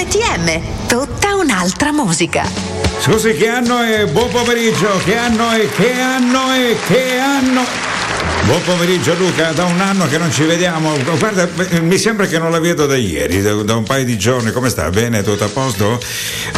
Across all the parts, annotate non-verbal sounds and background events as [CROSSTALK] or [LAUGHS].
RTM, tutta un'altra musica. Scusi, che anno è? Buon pomeriggio, che anno è? Che anno è? Che anno? Buon pomeriggio Luca, da un anno che non ci vediamo, guarda, mi sembra che non la vedo da ieri, da, un paio di giorni, come sta? Bene, tutto a posto?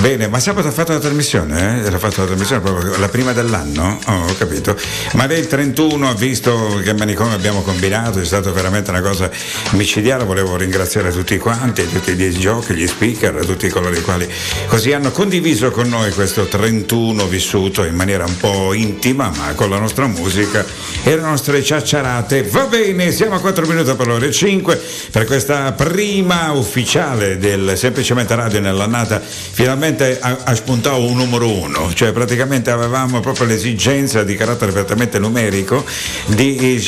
Bene, ma sabato ha fatto la trasmissione, eh? Fatto la trasmissione proprio la prima dell'anno? Oh, ho capito. Ma lei il 31 ha visto che manicomio abbiamo combinato, è stata veramente una cosa micidiale, volevo ringraziare tutti quanti, tutti gli giochi, gli speaker, tutti coloro i quali così hanno condiviso con noi questo 31 vissuto in maniera un po' intima, ma con la nostra musica e le nostre ciacciarate. Va bene, siamo a 4 minuti per l'ore 5 per questa prima ufficiale del Semplicemente Radio nell'annata. Finalmente ha, ha spuntato un numero uno, cioè praticamente avevamo proprio l'esigenza di carattere prettamente numerico di,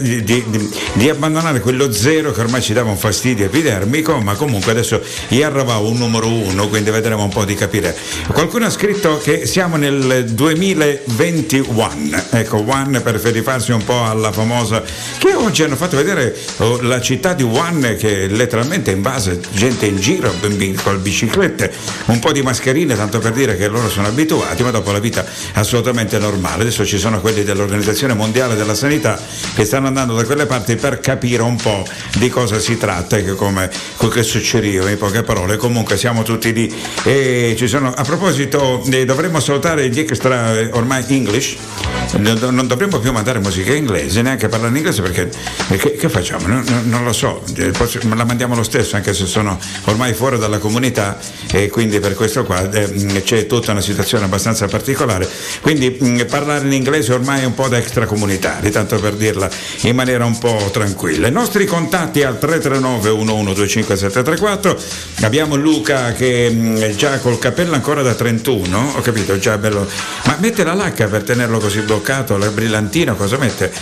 di, di, di abbandonare quello zero che ormai ci dava un fastidio epidermico, ma comunque adesso gli arrivava un numero uno, quindi vedremo un po' di capire. Qualcuno ha scritto che siamo nel 2021, ecco, one per rifarsi un po' alla famosa che oggi hanno fatto vedere oh, la città di Wuhan che letteralmente è invasa gente in giro con biciclette, un po' di mascherine tanto per dire che loro sono abituati, ma dopo la vita assolutamente normale. Adesso ci sono quelli dell'Organizzazione Mondiale della Sanità che stanno andando da quelle parti per capire un po' di cosa si tratta e che come quel che succede io in poche parole. Comunque siamo tutti lì sono a proposito eh, dovremmo salutare gli extra eh, ormai English non dovremmo più mandare musica inglese neanche parlare in inglese perché, perché che facciamo? Non, non, lo so, eh, la mandiamo lo stesso anche se sono ormai fuori dalla comunità e quindi per questo qua eh, c'è tutta una situazione abbastanza particolare. Quindi mh, parlare in inglese ormai è un po' da extracomunitari, tanto per dirla in maniera un po' tranquilla. I nostri contatti al 339 1125734 abbiamo Luca che mh, già col cappello ancora da 31, ho capito, già bello. Ma mette la lacca per tenerlo così bloccato, la brillantina, cosa mette?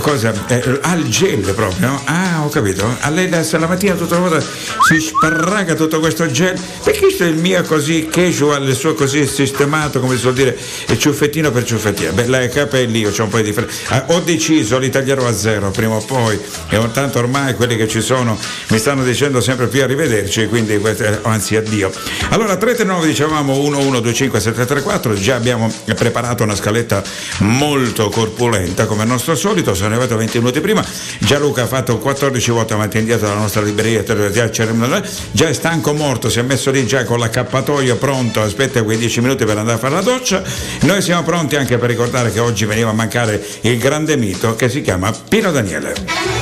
Cosa, eh, al gel proprio, no? Ah, ho capito. A lei la, la mattina tutta la volta si sparraga tutto questo gel. Perché questo è il mio così casual, il suo così sistemato, come si suol dire, il ciuffettino per ciuffettina. Beh, la capelli io c'ho un po' di differenza. Ah, ho deciso, li taglierò a zero prima o poi. E tanto ormai quelli che ci sono mi stanno dicendo sempre più arrivederci, quindi eh, anzi addio. Allora 339 dicevamo 1125734, già abbiamo preparato una scaletta molto corpulenta come al nostro solito, sono arrivato 20 minuti prima, Gianluca ha fatto 14 volte avanti e indietro dalla nostra libreria, già è stanco morto, si è messo lì già con l'accappatoio pronto, aspetta quei 10 minuti per andare a fare la doccia, noi siamo pronti anche per ricordare che oggi veniva a mancare il grande mito che si chiama Pino Daniele.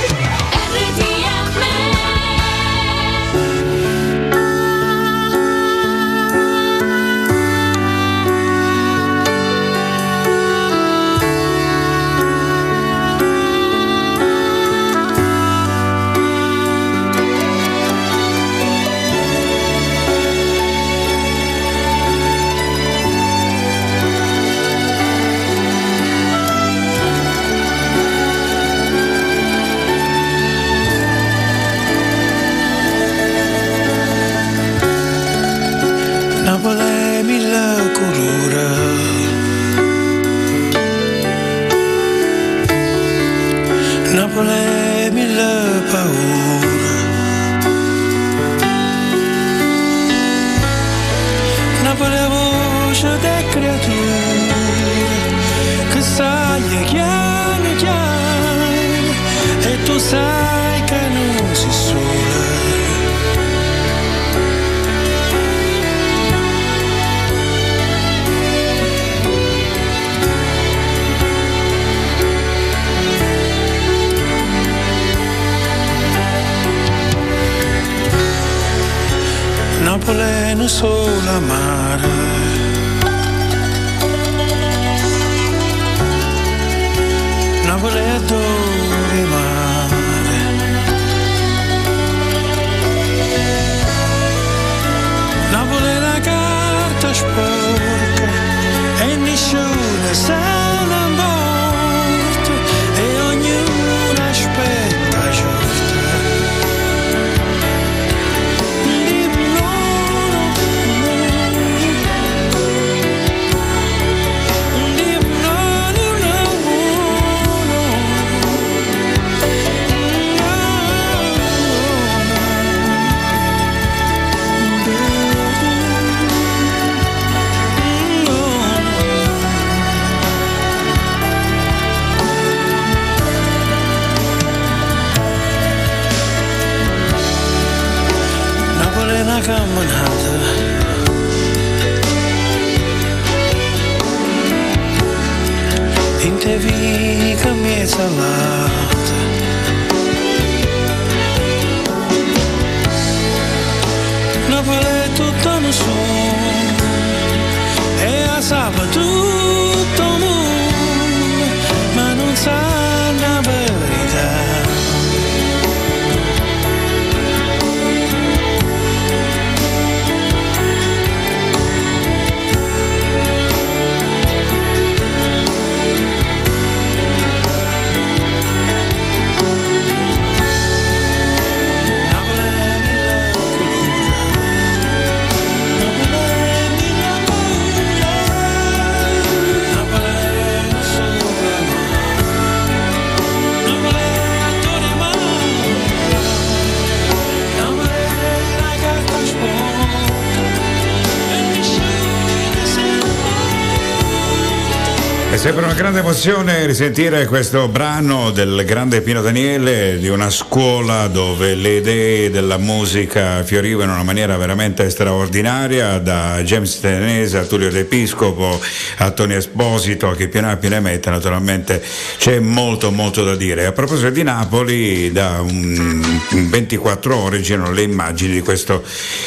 Grande emozione risentire questo brano del grande Pino Daniele di una scuola dove le idee della musica fiorivano in una maniera veramente straordinaria, da James Tenese a Tullio D'Episcopo a Tony Esposito, che più ne più ne mette, naturalmente c'è molto molto da dire. A proposito di Napoli, da un 24 ore girano le immagini di, questo,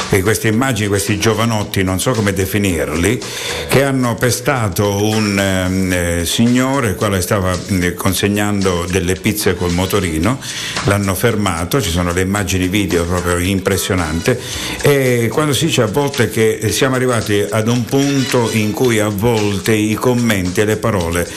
di queste immagini, questi giovanotti, non so come definirli, che hanno pestato un ehm, eh, signore, il quale stava eh, consegnando delle pizze col motorino, l'hanno fermato, ci sono le immagini video proprio impressionanti e quando si dice a volte che siamo arrivati ad un punto in cui a volte i commenti e le parole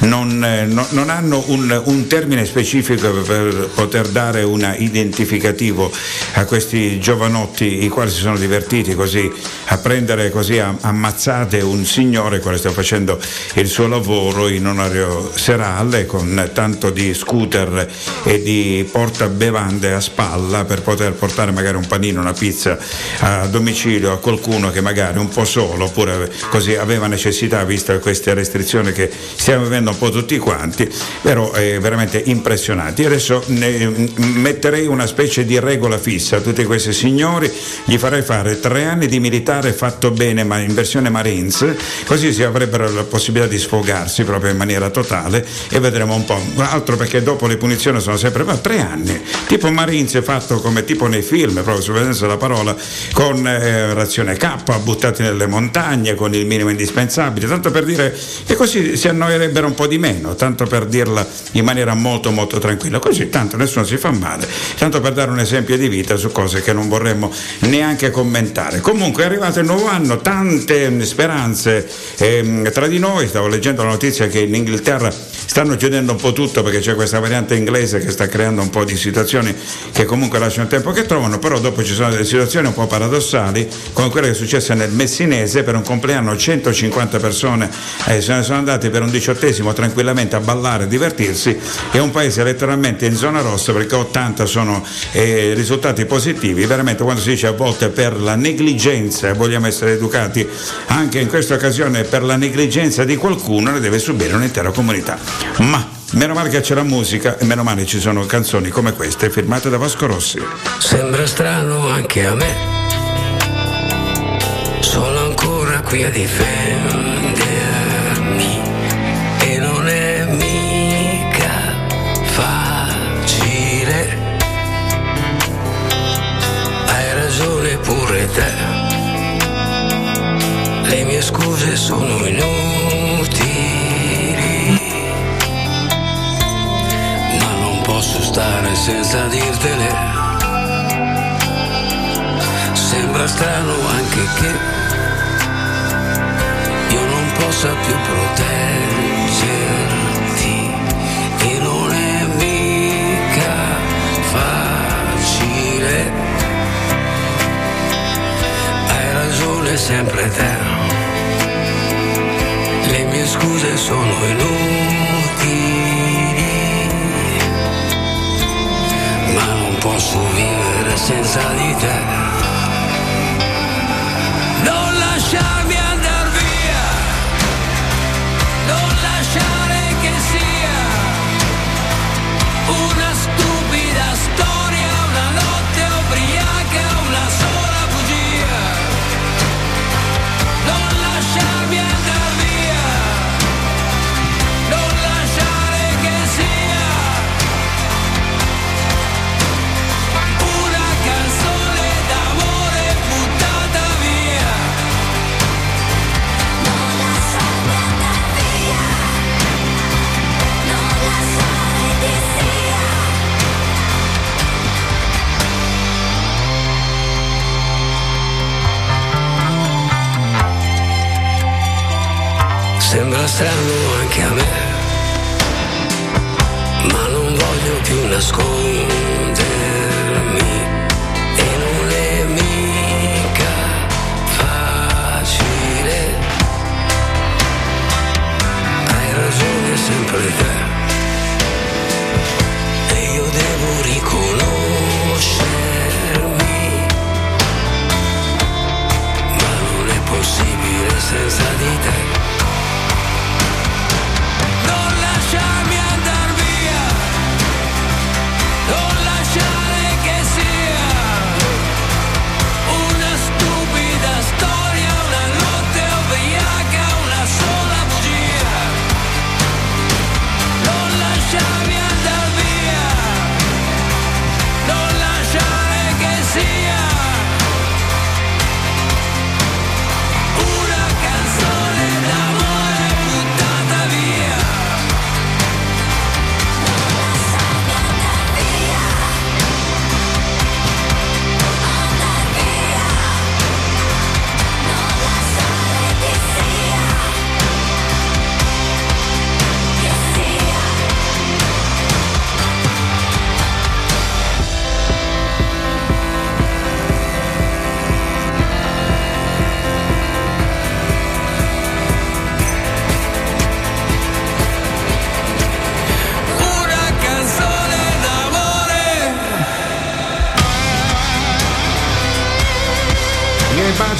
non, eh, no, non hanno un, un, termine specifico per poter dare un identificativo a questi giovanotti i quali si sono divertiti così a prendere così ammazzate un signore quale sta facendo il suo lavoro in orario serale con tanto di scooter e di portabevande a spalla per poter portare magari un panino, una pizza a domicilio a qualcuno che magari un po' solo oppure così aveva necessità vista queste restrizioni che stiamo vivendo un po' tutti quanti, però è veramente impressionanti. Adesso metterei una specie di regola fissa a tutti questi signori, gli farei fare tre anni di militare fatto bene ma in versione Marines, così si avrebbero la possibilità di sfogare sbrigarsi proprio in maniera totale e vedremo un po'. Altro perché dopo le punizioni sono sempre ma tre anni. Tipo Marines è fatto come tipo nei film, proprio su senso della parola, con eh, razione K, buttati nelle montagne, con il minimo indispensabile, tanto per dire che così si annoierebbero un po' di meno, tanto per dirla in maniera molto molto tranquilla. Così tanto nessuno si fa male, tanto per dare un esempio di vita su cose che non vorremmo neanche commentare. Comunque è arrivato il nuovo anno, tante speranze eh, tra di noi, stavo leggendo la notizia che in Inghilterra stanno chiudendo un po' tutto perché c'è questa variante inglese che sta creando un po' di situazioni che comunque lasciano tempo che trovano, però dopo ci sono delle situazioni un po' paradossali, come quella che è successa nel Messinese per un compleanno 150 persone eh, se ne sono andate per un diciottesimo tranquillamente a ballare, a divertirsi, è un paese letteralmente in zona rossa perché 80 sono eh, risultati positivi, veramente quando si dice a volte per la negligenza, vogliamo essere educati anche in questa occasione per la negligenza di qualcuno, ne deve subire un'intera comunità. Ma Meno male che c'è la musica e meno male ci sono canzoni come queste firmate da Vasco Rossi. Sembra strano anche a me. Sono ancora qui a difendermi e non è mica facile. Hai ragione pure te. Le mie scuse sono inutili stare senza dirtele. Sembra strano anche che io non possa più proteggerti e non è mica facile. Hai ragione sempre te. Le mie scuse sono inutili. Posso vivere senza di te. Non lasciarmi andare via, non lasciare strano anche a me, ma non voglio più nascondermi e non è mica facile. Hai ragione sempre te. E io devo riconoscermi, ma non è possibile senza di te.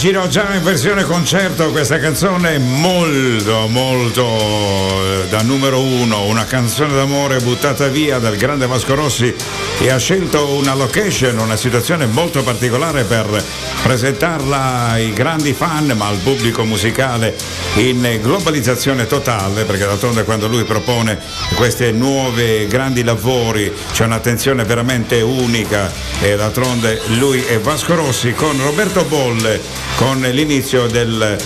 Immagino già in versione concerto questa canzone molto, molto da numero uno, una canzone d'amore buttata via dal grande Vasco Rossi e ha scelto una location, una situazione molto particolare per presentarla ai grandi fan ma al pubblico musicale in globalizzazione totale perché d'altronde quando lui propone questi nuovi grandi lavori c'è un'attenzione veramente unica e d'altronde lui è Vasco Rossi con Roberto Bolle con l'inizio del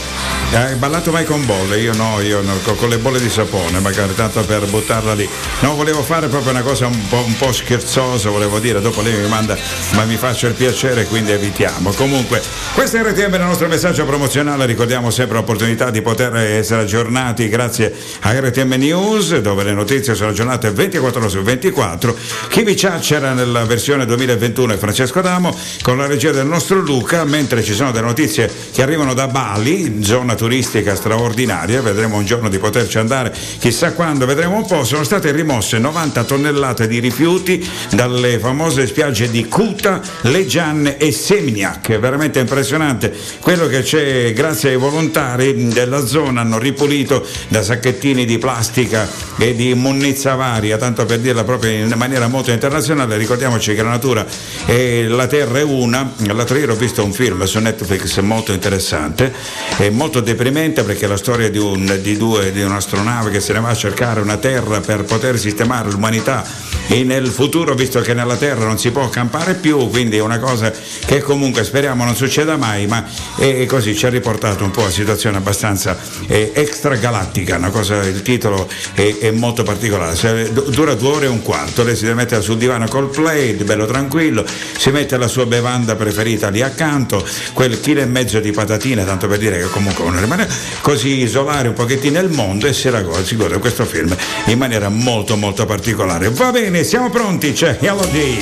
hai ballato mai con bolle? Io no, io no, co- con le bolle di sapone, magari tanto per buttarla lì. No, volevo fare proprio una cosa un po', un po' scherzosa, volevo dire, dopo lei mi manda, ma mi faccia il piacere, quindi evitiamo. Comunque, questo è RTM il nostro messaggio promozionale, ricordiamo sempre l'opportunità di poter essere aggiornati grazie a RTM News, dove le notizie sono aggiornate 24 ore su 24. Chi vi ciacciera nella versione 2021 è Francesco Adamo, con la regia del nostro Luca, mentre ci sono delle notizie che arrivano da Bali, zona turistica straordinaria, vedremo un giorno di poterci andare, chissà quando, vedremo un po', sono state rimosse 90 tonnellate di rifiuti dalle famose spiagge di Kuta, Leggianne e Semniac, è veramente impressionante quello che c'è. Grazie ai volontari della zona hanno ripulito da sacchettini di plastica e di immondizia varia, tanto per dirla proprio in maniera molto internazionale, ricordiamoci che la natura e la terra è una, l'altro ieri ho visto un film su Netflix molto interessante, è molto deprimente perché la storia di, un, di due, di un'astronave che se ne va a cercare una terra per poter sistemare l'umanità e nel futuro, visto che nella terra non si può accampare più, quindi è una cosa che comunque speriamo non succeda mai, ma è così ci ha riportato un po' a situazione abbastanza eh, extragalattica, cosa, il titolo è, è molto particolare, Se- du- dura due ore e un quarto, lei si deve mettere sul divano col play, bello tranquillo, si mette la sua bevanda preferita lì accanto, quel chilo e mezzo di patatine, tanto per dire che comunque uno rimane così isolare un pochettino il mondo e si ragona, si gode questo film in maniera molto molto particolare. Va bene, siamo pronti, c'è Elodie.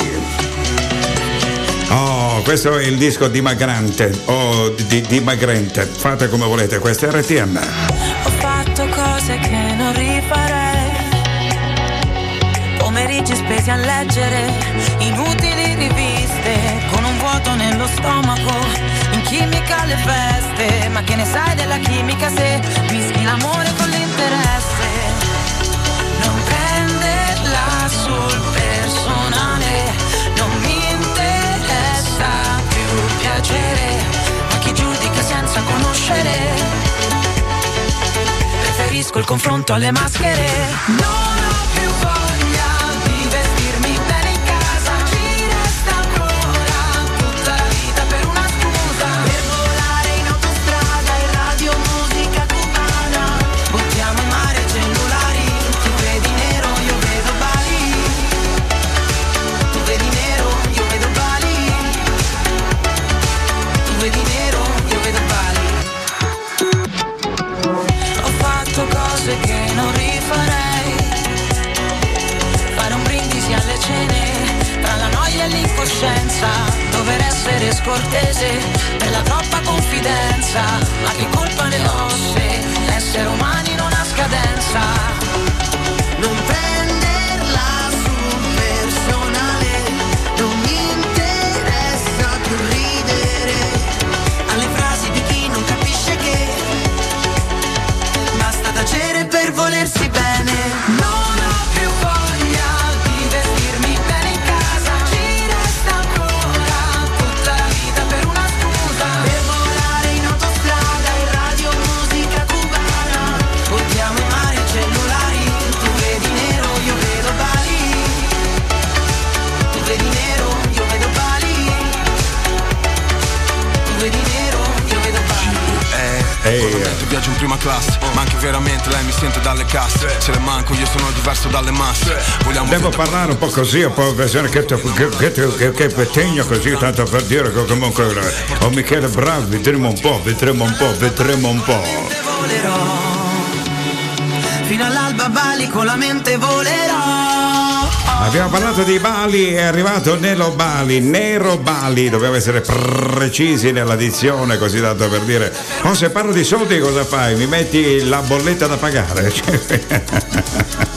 Oh, questo è il disco di Magrante, o di, di Magrente, fate come volete, questo è RTM. Ho fatto cose che non rifarei. Pomeriggi spesi a leggere inutili riviste con un vuoto nello stomaco. In chimica alle feste, ma che ne sai della chimica se mischi l'amore con l'interesse? Piacere a chi giudica senza conoscere. Preferisco il confronto alle maschere. Non ho l'incoscienza, dover essere scortese per la troppa confidenza. Ma che colpa ne ho se l'essere umani non ha scadenza? Non prenderla viaggio in prima classe Ma anche veramente lei mi sente dalle casse. Se le manco io sono diverso dalle masse. Vogliamo Devo vedere- parlare un po' così, un po' versione che, che, che, che, che petegno così, tanto per dire che comunque oh Michele bravo, vedremo un po', vedremo un po', vedremo un po'. volerò Fino all'alba Bali con la mente volerò Abbiamo parlato di Bali, è arrivato Nero Bali, Nero Bali, dobbiamo essere precisi nella dizione, così tanto per dire, oh se parlo di soldi cosa fai? Mi metti la bolletta da pagare? [LAUGHS]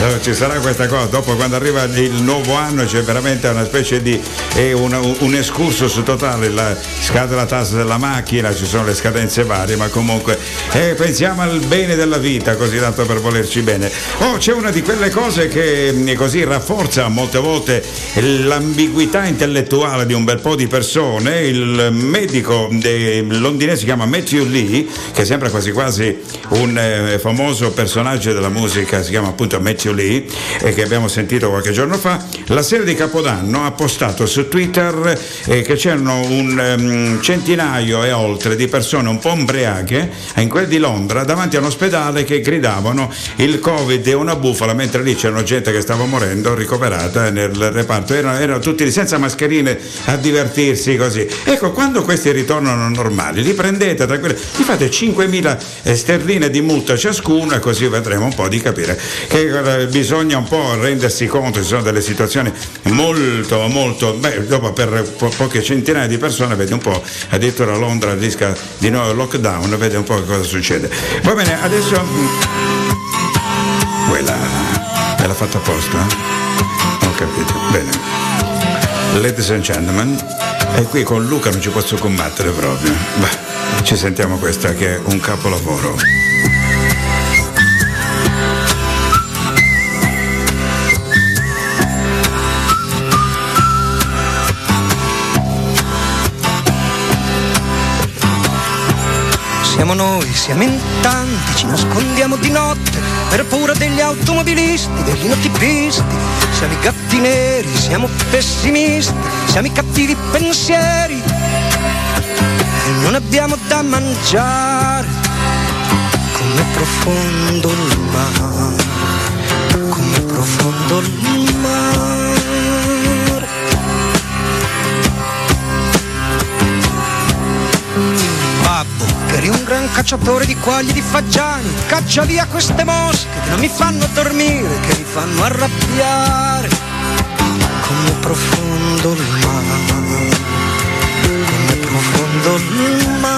Eh, Ci sarà questa cosa, dopo quando arriva il nuovo anno c'è veramente una specie di è una- un excursus totale, la, scade la tassa della macchina, ci sono le scadenze varie, ma comunque eh, pensiamo al bene della vita, così tanto per volerci bene. Oh, c'è una di quelle cose che mh, così rafforza molte volte l'ambiguità intellettuale di un bel po' di persone. Il medico de- londinese si chiama Matthew Lee, che sembra quasi quasi un eh, famoso personaggio della musica, si chiama appunto Matthew Lee, e che abbiamo sentito qualche giorno fa. La sera di Capodanno ha postato su Twitter eh, che c'erano un ehm, centinaio e oltre di persone un po' ubriache in quel di Londra davanti a un ospedale che gridavano il Covid è una bufala, mentre lì c'erano gente che stava morendo ricoverata nel reparto, erano, erano tutti lì senza mascherine a divertirsi così. Ecco, quando questi ritornano normali, li prendete tranquilli, gli fate 5.000 eh, sterline di multa ciascuno e così vedremo un po' di capire che eh, bisogna un po' rendersi conto, ci sono delle situazioni molto, molto, beh, dopo per po- poche centinaia di persone vedi un po', addirittura Londra rischia di nuovo lockdown, vedi un po' cosa succede. Va bene, adesso... mm, Quella me l'ha fatta apposta? Ho capito, bene. Ladies and gentlemen, e qui con Luca non ci posso combattere proprio. Beh, ci sentiamo questa che è un capolavoro. Siamo noi, siamo in tanti, ci nascondiamo di notte per paura degli automobilisti, degli notipisti. Siamo i gatti neri, siamo pessimisti, siamo i cattivi pensieri e non abbiamo da mangiare. Come profondo il mare, come profondo il mare. Babbo, eri un gran cacciatore di quagli e di fagiani, caccia via queste mosche che non mi fanno dormire, che mi fanno arrabbiare. Come profondo il mare, come profondo il mare.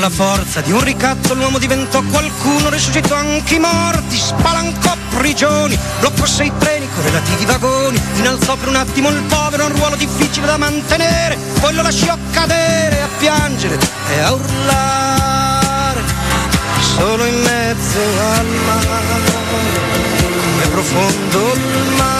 Con la forza di un ricatto l'uomo diventò qualcuno, risuscitò anche i morti, spalancò prigioni, bloccò sei treni con relativi vagoni, innalzò per un attimo il povero un ruolo difficile da mantenere, poi lo lasciò cadere a piangere e a urlare, solo in mezzo al mare, come profondo il mare.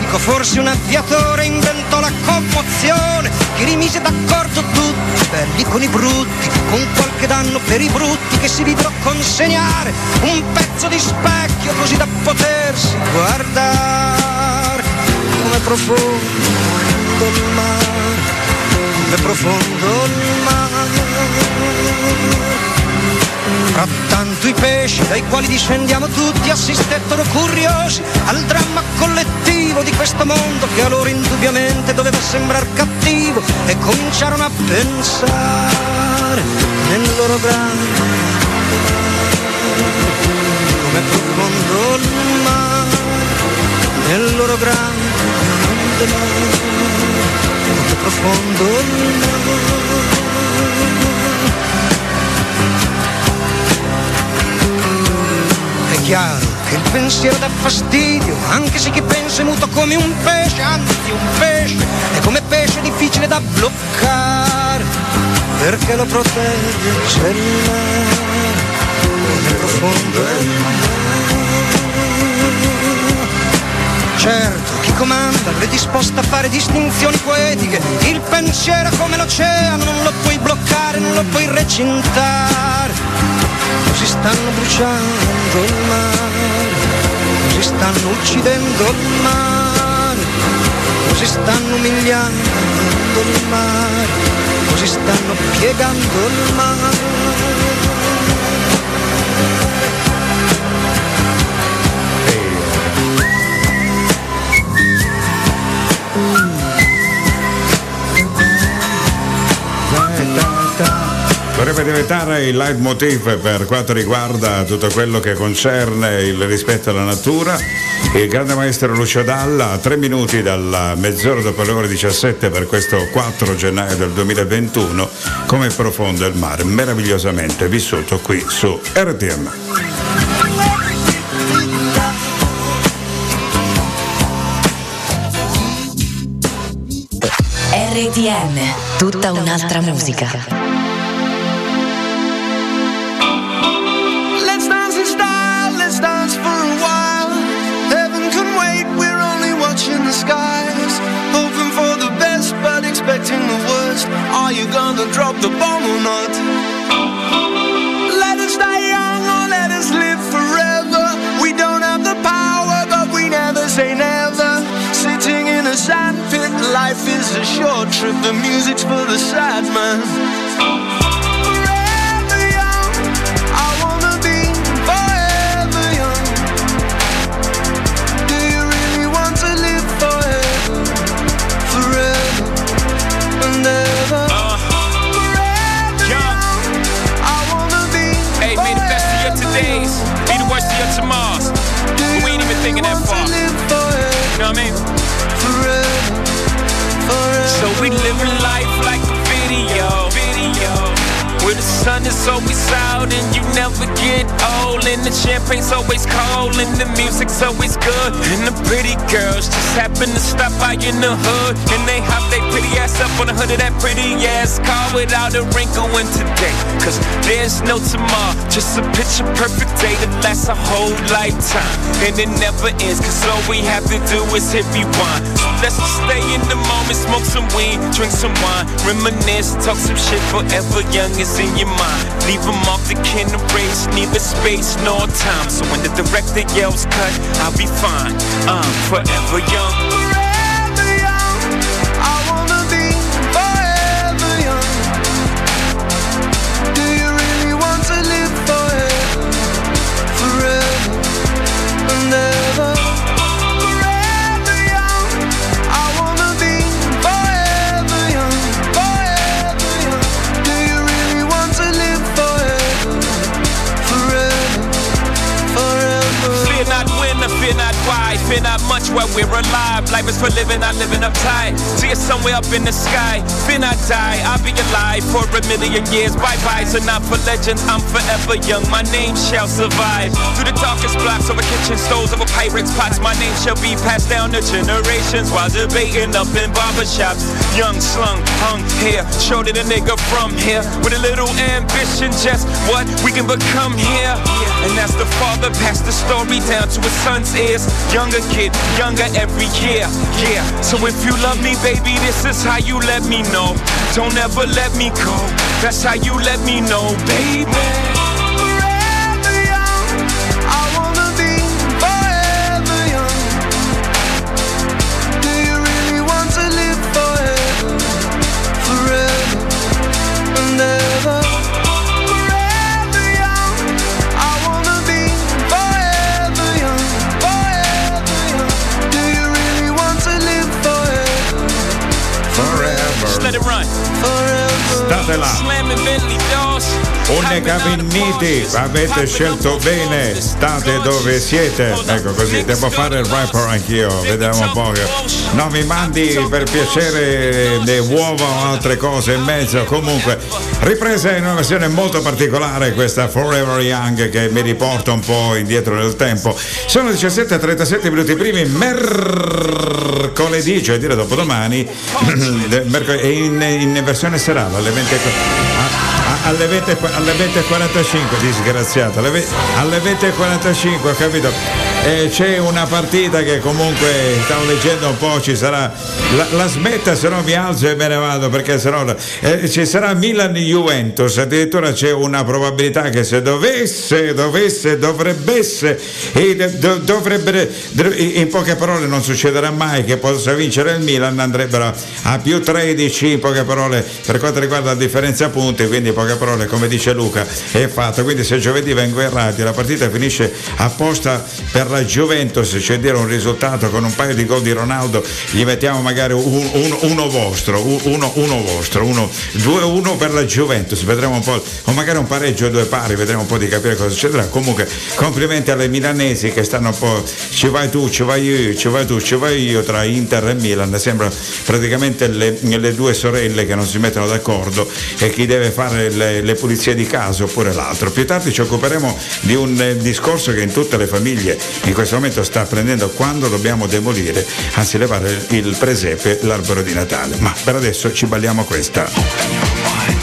mistico, forse un avviatore, inventò la commozione che rimise d'accordo tutti, belli con i brutti, con qualche danno per i brutti che si videro consegnare un pezzo di specchio così da potersi guardare. Come profondo il mare, come profondo il mare. Frattanto i pesci dai quali discendiamo tutti assistettero curiosi al dramma collettivo di questo mondo che a loro indubbiamente doveva sembrare cattivo e cominciarono a pensare nel loro grande come profondo il mare nel loro grande come profondo il mare chiaro che il pensiero dà fastidio, anche se chi pensa è muto come un pesce, anzi un pesce, è come pesce difficile da bloccare, perché lo protegge il mare, come profondo è il mare. Certo, chi comanda non è disposto a fare distinzioni poetiche, il pensiero come l'oceano, non lo puoi bloccare, non lo puoi recintare così stanno bruciando il mare, così stanno uccidendo il mare, così stanno umiliando il mare, così stanno piegando il mare. Dovrebbe diventare il leitmotiv per quanto riguarda tutto quello che concerne il rispetto alla natura. Il grande maestro Lucio Dalla, a tre minuti dalla mezz'ora dopo le ore 17 per questo 4 gennaio del 2021, come profondo il mare, meravigliosamente vissuto qui su RTM. RTM, tutta un'altra musica. Gonna drop the bomb or not? Let us die young or let us live forever. We don't have the power, but we never say never. Sitting in a sandpit, life is a short trip. The music's for the sad man. Best of your todays be the worst of your tomorrows. We ain't even thinking that far. You know what I mean? Forever, forever. So we living life like a video. Video. Where the sun is always out and you never get old. And the champagne's always cold and the music's always good. And the pretty girls just happen to stop by in the hood. And they hop their pretty ass up on the hood of that pretty ass car without a wrinkle in today. Cause there's no tomorrow, just a picture perfect day that lasts a whole lifetime. And it never ends, cause all we have to do is hit rewind. Let's just stay in the moment, smoke some weed, drink some wine, reminisce, talk some shit forever young is in your mind. Leave them off the can erase, neither space nor time. So when the director yells cut, I'll be fine. I'm forever young. Fear not much while we're alive. Life is for living, I'm living uptight. See us somewhere up in the sky. Fear not die, I'll be alive for a million years. Bye bye, so not for legends, I'm forever young. My name shall survive. Through the darkest blocks over kitchen stoves, over pirates' pots, my name shall be passed down to generations while debating up in barbershops. Young, slung, hung here, shorter the nigga from here. With a little ambition, just what we can become here. And that's the father passed the story down to his son's ears. Younger kid, younger every year. Yeah, so if you love me, baby, this is how you let me know. Don't ever let me go. That's how you let me know, baby. Doors. Une Cavinniti, avete scelto bene, state dove siete. Ecco così, devo fare il rapper anch'io, vediamo un po'. che- No, mi mandi per piacere le uova o altre cose in mezzo. Comunque, ripresa in una versione molto particolare questa Forever Young che mi riporta un po' indietro nel tempo. Sono 17.37 minuti primi, mercoledì, cioè dire dopodomani, [CLEARS THROAT] è in, in versione serale alle 20. a- alle 20, alle 20.45 disgraziato alle, ve- alle 20.45 ho capito Eh, c'è una partita che comunque stavo leggendo un po' ci sarà la, la smetta se no mi alzo e me ne vado perché se no eh, ci sarà Milan Juventus addirittura c'è una probabilità che se dovesse dovesse dovrebbesse e do- dovrebbe in poche parole non succederà mai che possa vincere il Milan andrebbero a più 13 in poche parole per quanto riguarda la differenza punti quindi in poche parole come dice Luca è fatto. Quindi se giovedì vengo errati la partita finisce apposta per la Juventus cioè dire un risultato con un paio di gol di Ronaldo gli mettiamo magari un- un- uno vostro un- uno, uno vostro uno 2-1 per la Juventus vedremo un po' o magari un pareggio due pari vedremo un po' di capire cosa succederà. Comunque complimenti alle milanesi che stanno un po' ci vai tu ci vai io ci vai tu ci vai io tra Inter e Milan. Sembra praticamente le, le due sorelle che non si mettono d'accordo e chi deve fare le, le pulizie di casa oppure l'altro. Più tardi ci occuperemo di un eh, discorso che in tutte le famiglie in questo momento sta prendendo quando dobbiamo demolire anzi levare il presepe l'albero di Natale. Ma per adesso ci balliamo questa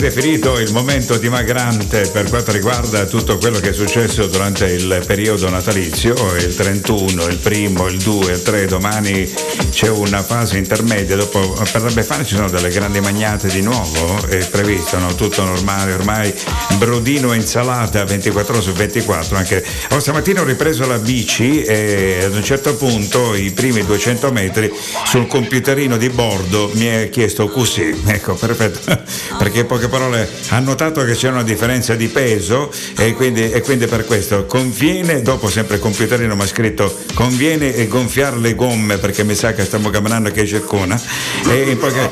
definito il momento dimagrante per quanto riguarda tutto quello che è successo durante il periodo natalizio, il 31, il primo, il 2, il 3, domani c'è una fase intermedia, dopo per la Befana ci sono delle grandi magnate di nuovo, è previsto, no? tutto normale, ormai brodino e insalata 24 ore su 24, anche oh, stamattina ho ripreso la bici e ad un certo punto i primi 200 metri sul computerino di bordo mi è chiesto così, [LAUGHS] ecco, perfetto. [LAUGHS] Perché in poche parole ha notato che c'è una differenza di peso e quindi, e quindi per questo conviene, dopo sempre il computerino mi ha scritto conviene gonfiare le gomme perché mi sa che stiamo camminando che circona. E in poche,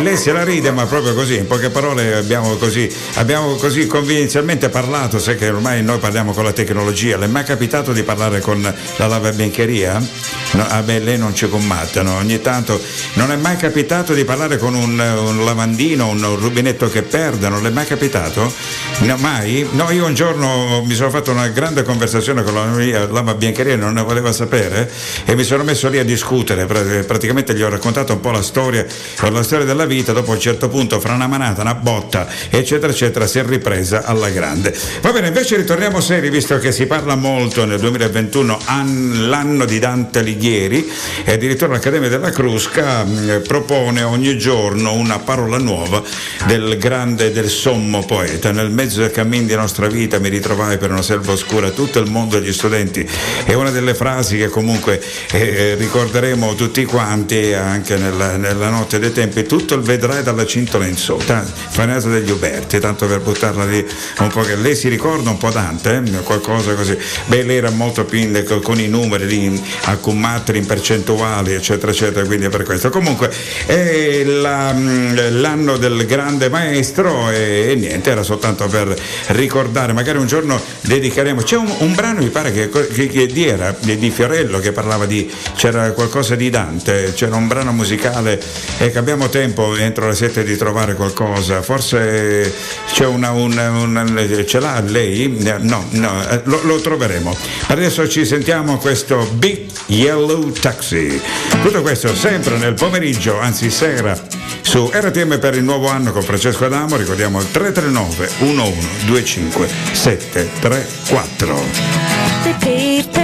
lei se la ride ma proprio così, in poche parole abbiamo così, abbiamo così convenienzialmente parlato, sai che ormai noi parliamo con la tecnologia, le è mai capitato di parlare con la lavabiancheria? No, a me lei non ci combattano, ogni tanto non è mai capitato di parlare con un, un lavandino, un rubinetto che perde, non le è mai capitato? No, mai? No, io un giorno mi sono fatto una grande conversazione con la lavabiancheria, non ne voleva sapere e mi sono messo lì a discutere, praticamente gli ho raccontato un po' la storia, la storia della vita, dopo a un certo punto fra una manata, una botta, eccetera, eccetera, si è ripresa alla grande. Va bene, invece ritorniamo seri, visto che si parla molto nel 2021, an, l'anno di Dante Alighieri, e addirittura l'Accademia della Crusca mh, propone ogni giorno una parola nuova del grande, del sommo poeta. Nel mezzo del cammin di nostra vita mi ritrovai per una selva oscura, tutto il mondo degli studenti. È una delle frasi che comunque eh, ricorderemo tutti quanti anche nella, nella, notte dei tempi. Tutto il vedrai dalla cintola in su, Faneto degli Uberti, tanto per buttarla lì un po' che lei si ricorda un po' Dante, eh? qualcosa così. Beh, lei era molto più in, con i numeri lì, a combattere in percentuali, eccetera, eccetera, quindi è per questo. Comunque è la, mm, l'anno del grande maestro e, e, niente, era soltanto per ricordare, magari un giorno dedicheremo. C'è un, un brano, mi pare che, che, che di era di Fiorello che parlava di c'era qualcosa di Dante, c'era un brano musicale e che abbiamo tempo entro le sette di trovare qualcosa. Forse c'è una, una, una ce l'ha lei? No, no, eh, lo, lo troveremo. Adesso ci sentiamo questo Big Yellow Taxi. Tutto questo sempre nel pomeriggio, anzi sera, su RTM per il nuovo anno con Francesco Adamo. Ricordiamo il 339 1125 734.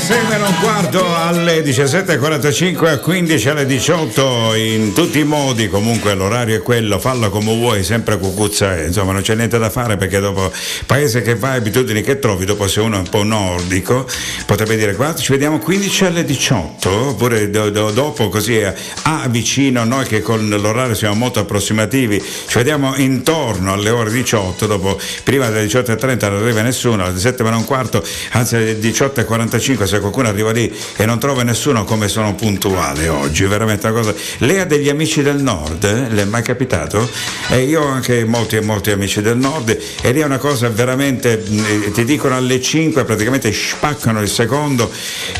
Alle 6 meno un quarto, alle 17.45, a 15 alle 18, in tutti i modi, comunque l'orario è quello, fallo come vuoi, sempre cucuzza è, insomma non c'è niente da fare perché dopo paese che vai, abitudini che trovi, dopo se uno è un po' nordico, potrebbe dire guarda ci vediamo 15 alle 18, oppure do, do, dopo così a, a vicino, noi che con l'orario siamo molto approssimativi, ci vediamo intorno alle ore 18, dopo prima delle 18.30 non arriva nessuno, alle 7 meno un quarto, anzi alle 18.45 se qualcuno arriva lì e non trova nessuno come sono puntuale oggi, veramente una cosa. Lei ha degli amici del nord, eh? le è mai capitato? E io ho anche molti e molti amici del nord e lì è una cosa veramente, eh, ti dicono alle 5 praticamente spaccano il secondo,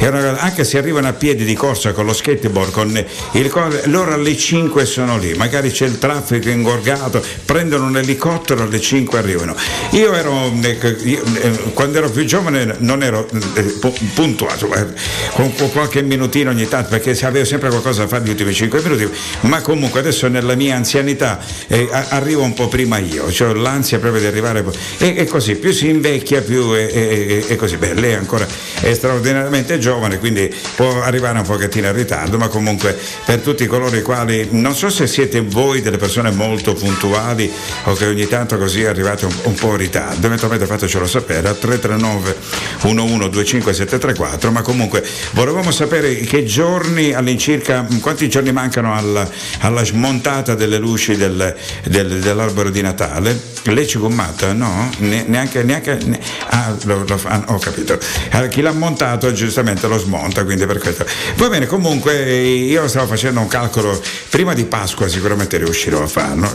una- anche se arrivano a piedi di corsa con lo skateboard, con il loro alle 5 sono lì, magari c'è il traffico ingorgato, prendono un elicottero alle 5 arrivano. Io ero, eh, eh, quando ero più giovane non ero eh, pu- puntuale, eh, con, qualche minutino ogni tanto, perché avevo sempre qualcosa da fare gli ultimi 5 minuti, ma comunque adesso nella mia anzianità eh, arrivo un po' prima io, ho l'ansia proprio di arrivare e, e così, più si invecchia più è, così. Beh, lei ancora è straordinariamente giovane, quindi può arrivare un pochettino in ritardo, ma comunque per tutti coloro i quali, non so se siete voi delle persone molto puntuali o che ogni tanto così arrivate un, un po' in ritardo, eventualmente fatecelo sapere a 339 1125734, ma comunque volevamo sapere che giorni all'incirca, quanti giorni mancano alla, alla smontata delle luci del- del- dell'albero di Natale? Lei ci commata? No? Ne- neanche, neanche ne- ah, lo- lo fa- ho capito. Allora, chi l'ha montato giustamente lo smonta, quindi per questo. Va bene, comunque io stavo facendo un calcolo, prima di Pasqua sicuramente riuscirò a farlo,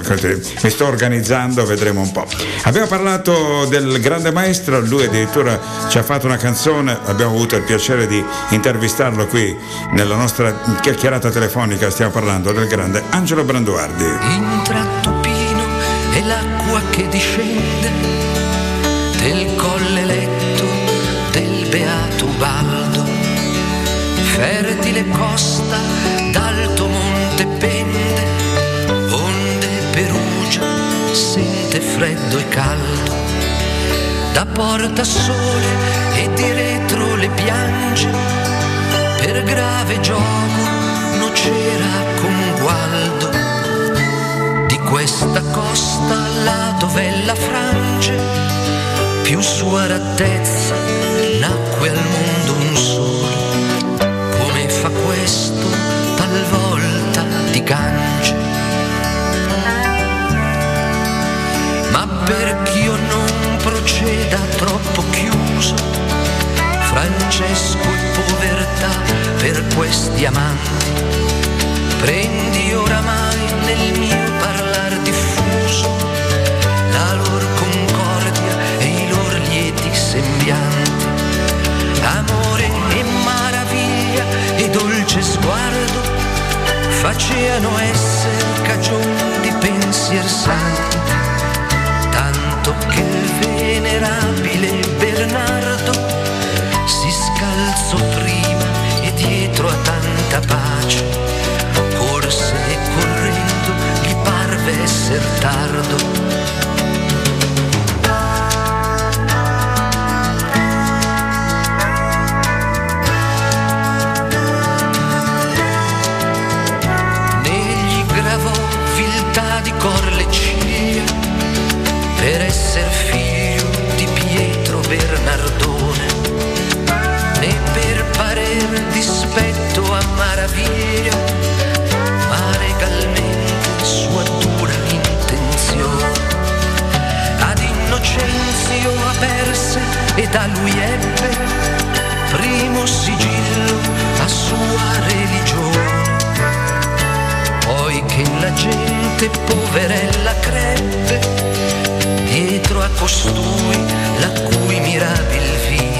mi sto organizzando, vedremo un po'. Abbiamo parlato del grande maestro, lui addirittura ci ha fatto una canzone, abbiamo avuto il piacere di intervistarlo qui nella nostra chiacchierata telefonica, stiamo parlando del grande Angelo Branduardi. in tratto pino e l'acqua che discende del colle letto del beato Baldo fertile costa d'alto monte pende onde Perugia sente freddo e caldo porta sole e di retro le piange. Per grave gioco nocera con gualdo di questa costa là dove la frange più sua rattezza nacque al mondo un sole. Come fa questo talvolta di Gange ma perch'io non proceda troppo chiuso Francesco e povertà per questi amanti. Prendi oramai nel mio parlar diffuso la lor concordia e i lor lieti sembianti. Amore e maraviglia e dolce sguardo faceano esser cagion di pensier santi venerabile Bernardo. Si scalzò prima e dietro a tanta pace. Corse e correndo gli parve esser tardo Bernardone né per parer dispetto a maraviglia ma regalmente sua dura intenzione. Ad Innocenzio aperse e da lui ebbe primo sigillo a sua religione. Poi che la gente poverella crebbe a costui la cui mirabil vita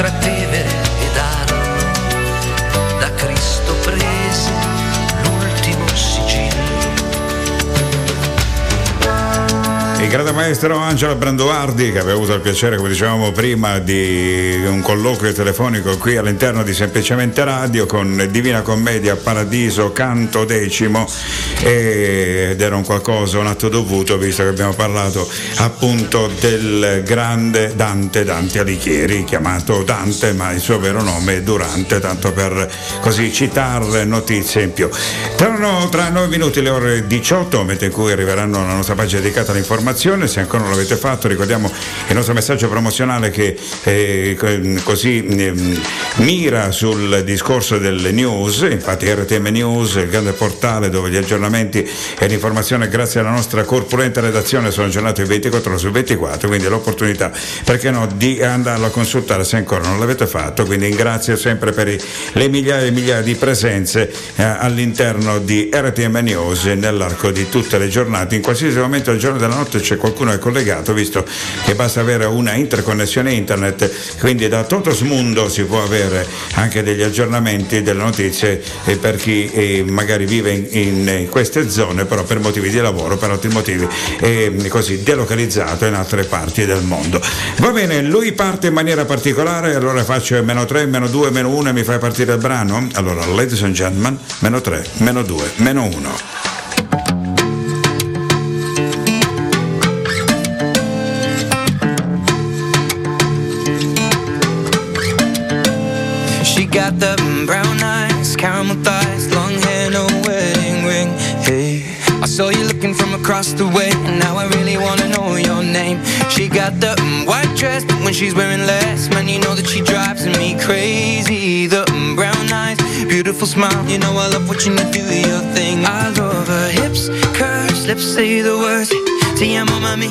sasso intratevere ed da Cristo prese l'ultimo sigillo. Il grande maestro Angelo Branduardi che aveva avuto il piacere, come dicevamo prima, di un colloquio telefonico qui all'interno di Semplicemente Radio con Divina Commedia Paradiso Canto Decimo ed era un qualcosa, un atto dovuto visto che abbiamo parlato appunto del grande Dante Dante Alighieri, chiamato Dante ma il suo vero nome è Durante, tanto per così citare notizie in più. Tornano tra 9 minuti le ore 18, momento in cui arriveranno alla nostra pagina dedicata all'informazione se ancora non l'avete fatto ricordiamo il nostro messaggio promozionale che eh, così eh, mira sul discorso delle news, infatti RTM News, il grande portale dove gli aggiornamenti e l'informazione grazie alla nostra corpulenta redazione sono aggiornati 24 ore su 24, quindi l'opportunità, perché no, di andarlo a consultare se ancora non l'avete fatto, quindi ringrazio sempre per i, le migliaia e migliaia di presenze eh, all'interno di RTM News nell'arco di tutte le giornate, in qualsiasi momento del giorno e della notte c'è qualcuno è collegato, visto che basta avere una interconnessione internet, quindi da Totosmundo si può avere anche degli aggiornamenti, delle notizie eh, per chi eh, magari vive in, in, queste zone, però per motivi di lavoro, per altri motivi, eh, così delocalizzato in altre parti del mondo. Va bene, lui parte in maniera particolare, allora faccio meno 3, meno 2, meno 1 e mi fai partire il brano? Allora, ladies and gentlemen, meno 3, meno 2, meno 1. She got the brown eyes, caramel thighs, long hair, no I saw you looking from across the way, and now I really wanna know your name. She got the mm, white dress, but when she's wearing less, man, you know that she drives me crazy. The mm, brown eyes, beautiful smile, you know I love watching you do your thing. I love her hips, curves, lips say the words. Te amo, mami,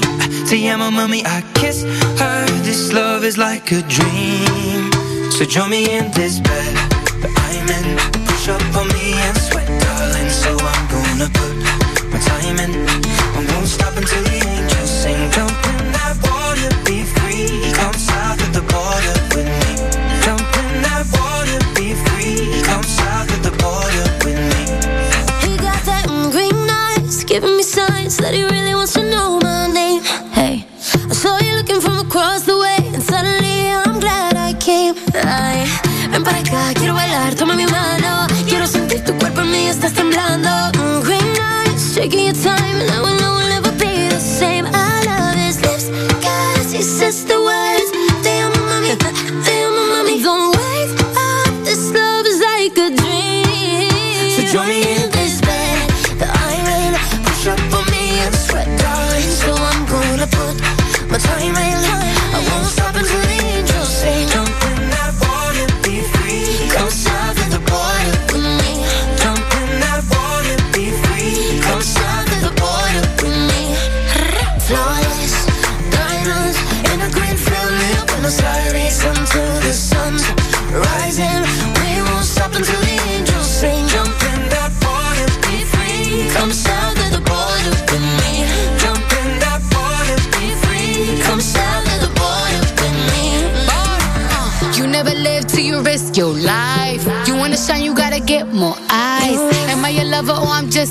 te amo, mami. I kiss her. This love is like a dream. So join me in this bed I'm in. Push up on me and sweat, darling. So I'm gonna put my time in. I won't stop until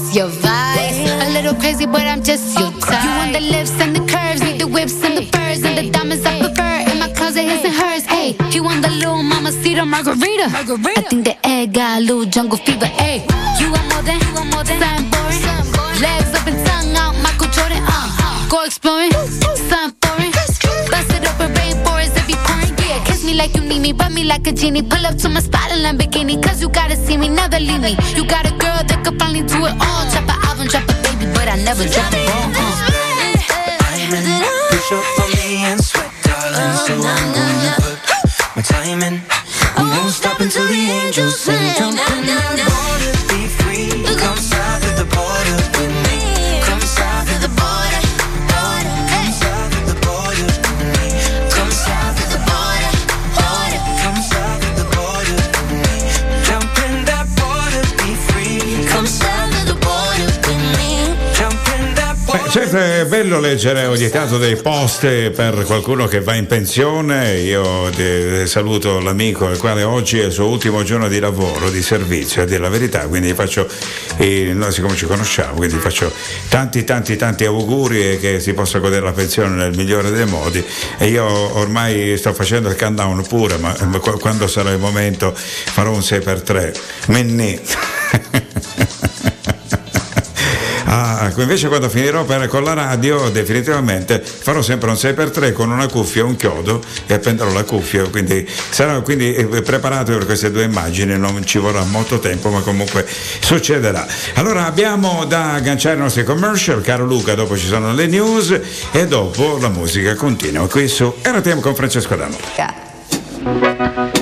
just your vice? A little crazy, but I'm just your type. You want the lips and the curves, need the whips and the furs and the diamonds I prefer. In my closet, his and hers. Hey, you want the little mama cedar margarita? Margarita. I think the egg got a little jungle fever. Hey, like a genie. Pull up to my spot in Lamborghini, cause you gotta see me, never leave me. You got a girl that could finally do it all. Drop an album, drop a baby, but I never drop it wrong. Bello leggere ogni tanto dei post per qualcuno che va in pensione. Io eh, saluto l'amico il quale oggi è il suo ultimo giorno di lavoro, di servizio, a dire la verità, quindi faccio, noi siccome ci conosciamo, quindi faccio tanti tanti tanti auguri e che si possa godere la pensione nel migliore dei modi. E io ormai sto facendo il countdown pure, ma ma qu- quando sarà il momento farò un 6x3. Mennì. [LAUGHS] Ah, ecco, invece quando finirò per- con la radio definitivamente farò sempre un 6x3 con una cuffia e un chiodo e appenderò la cuffia, quindi, sarà, quindi eh, preparatevi per queste due immagini, non ci vorrà molto tempo ma comunque succederà. Allora abbiamo da agganciare i nostri commercial, caro Luca, dopo ci sono le news e dopo la musica continua qui su RTM con Francesco D'Amo. Che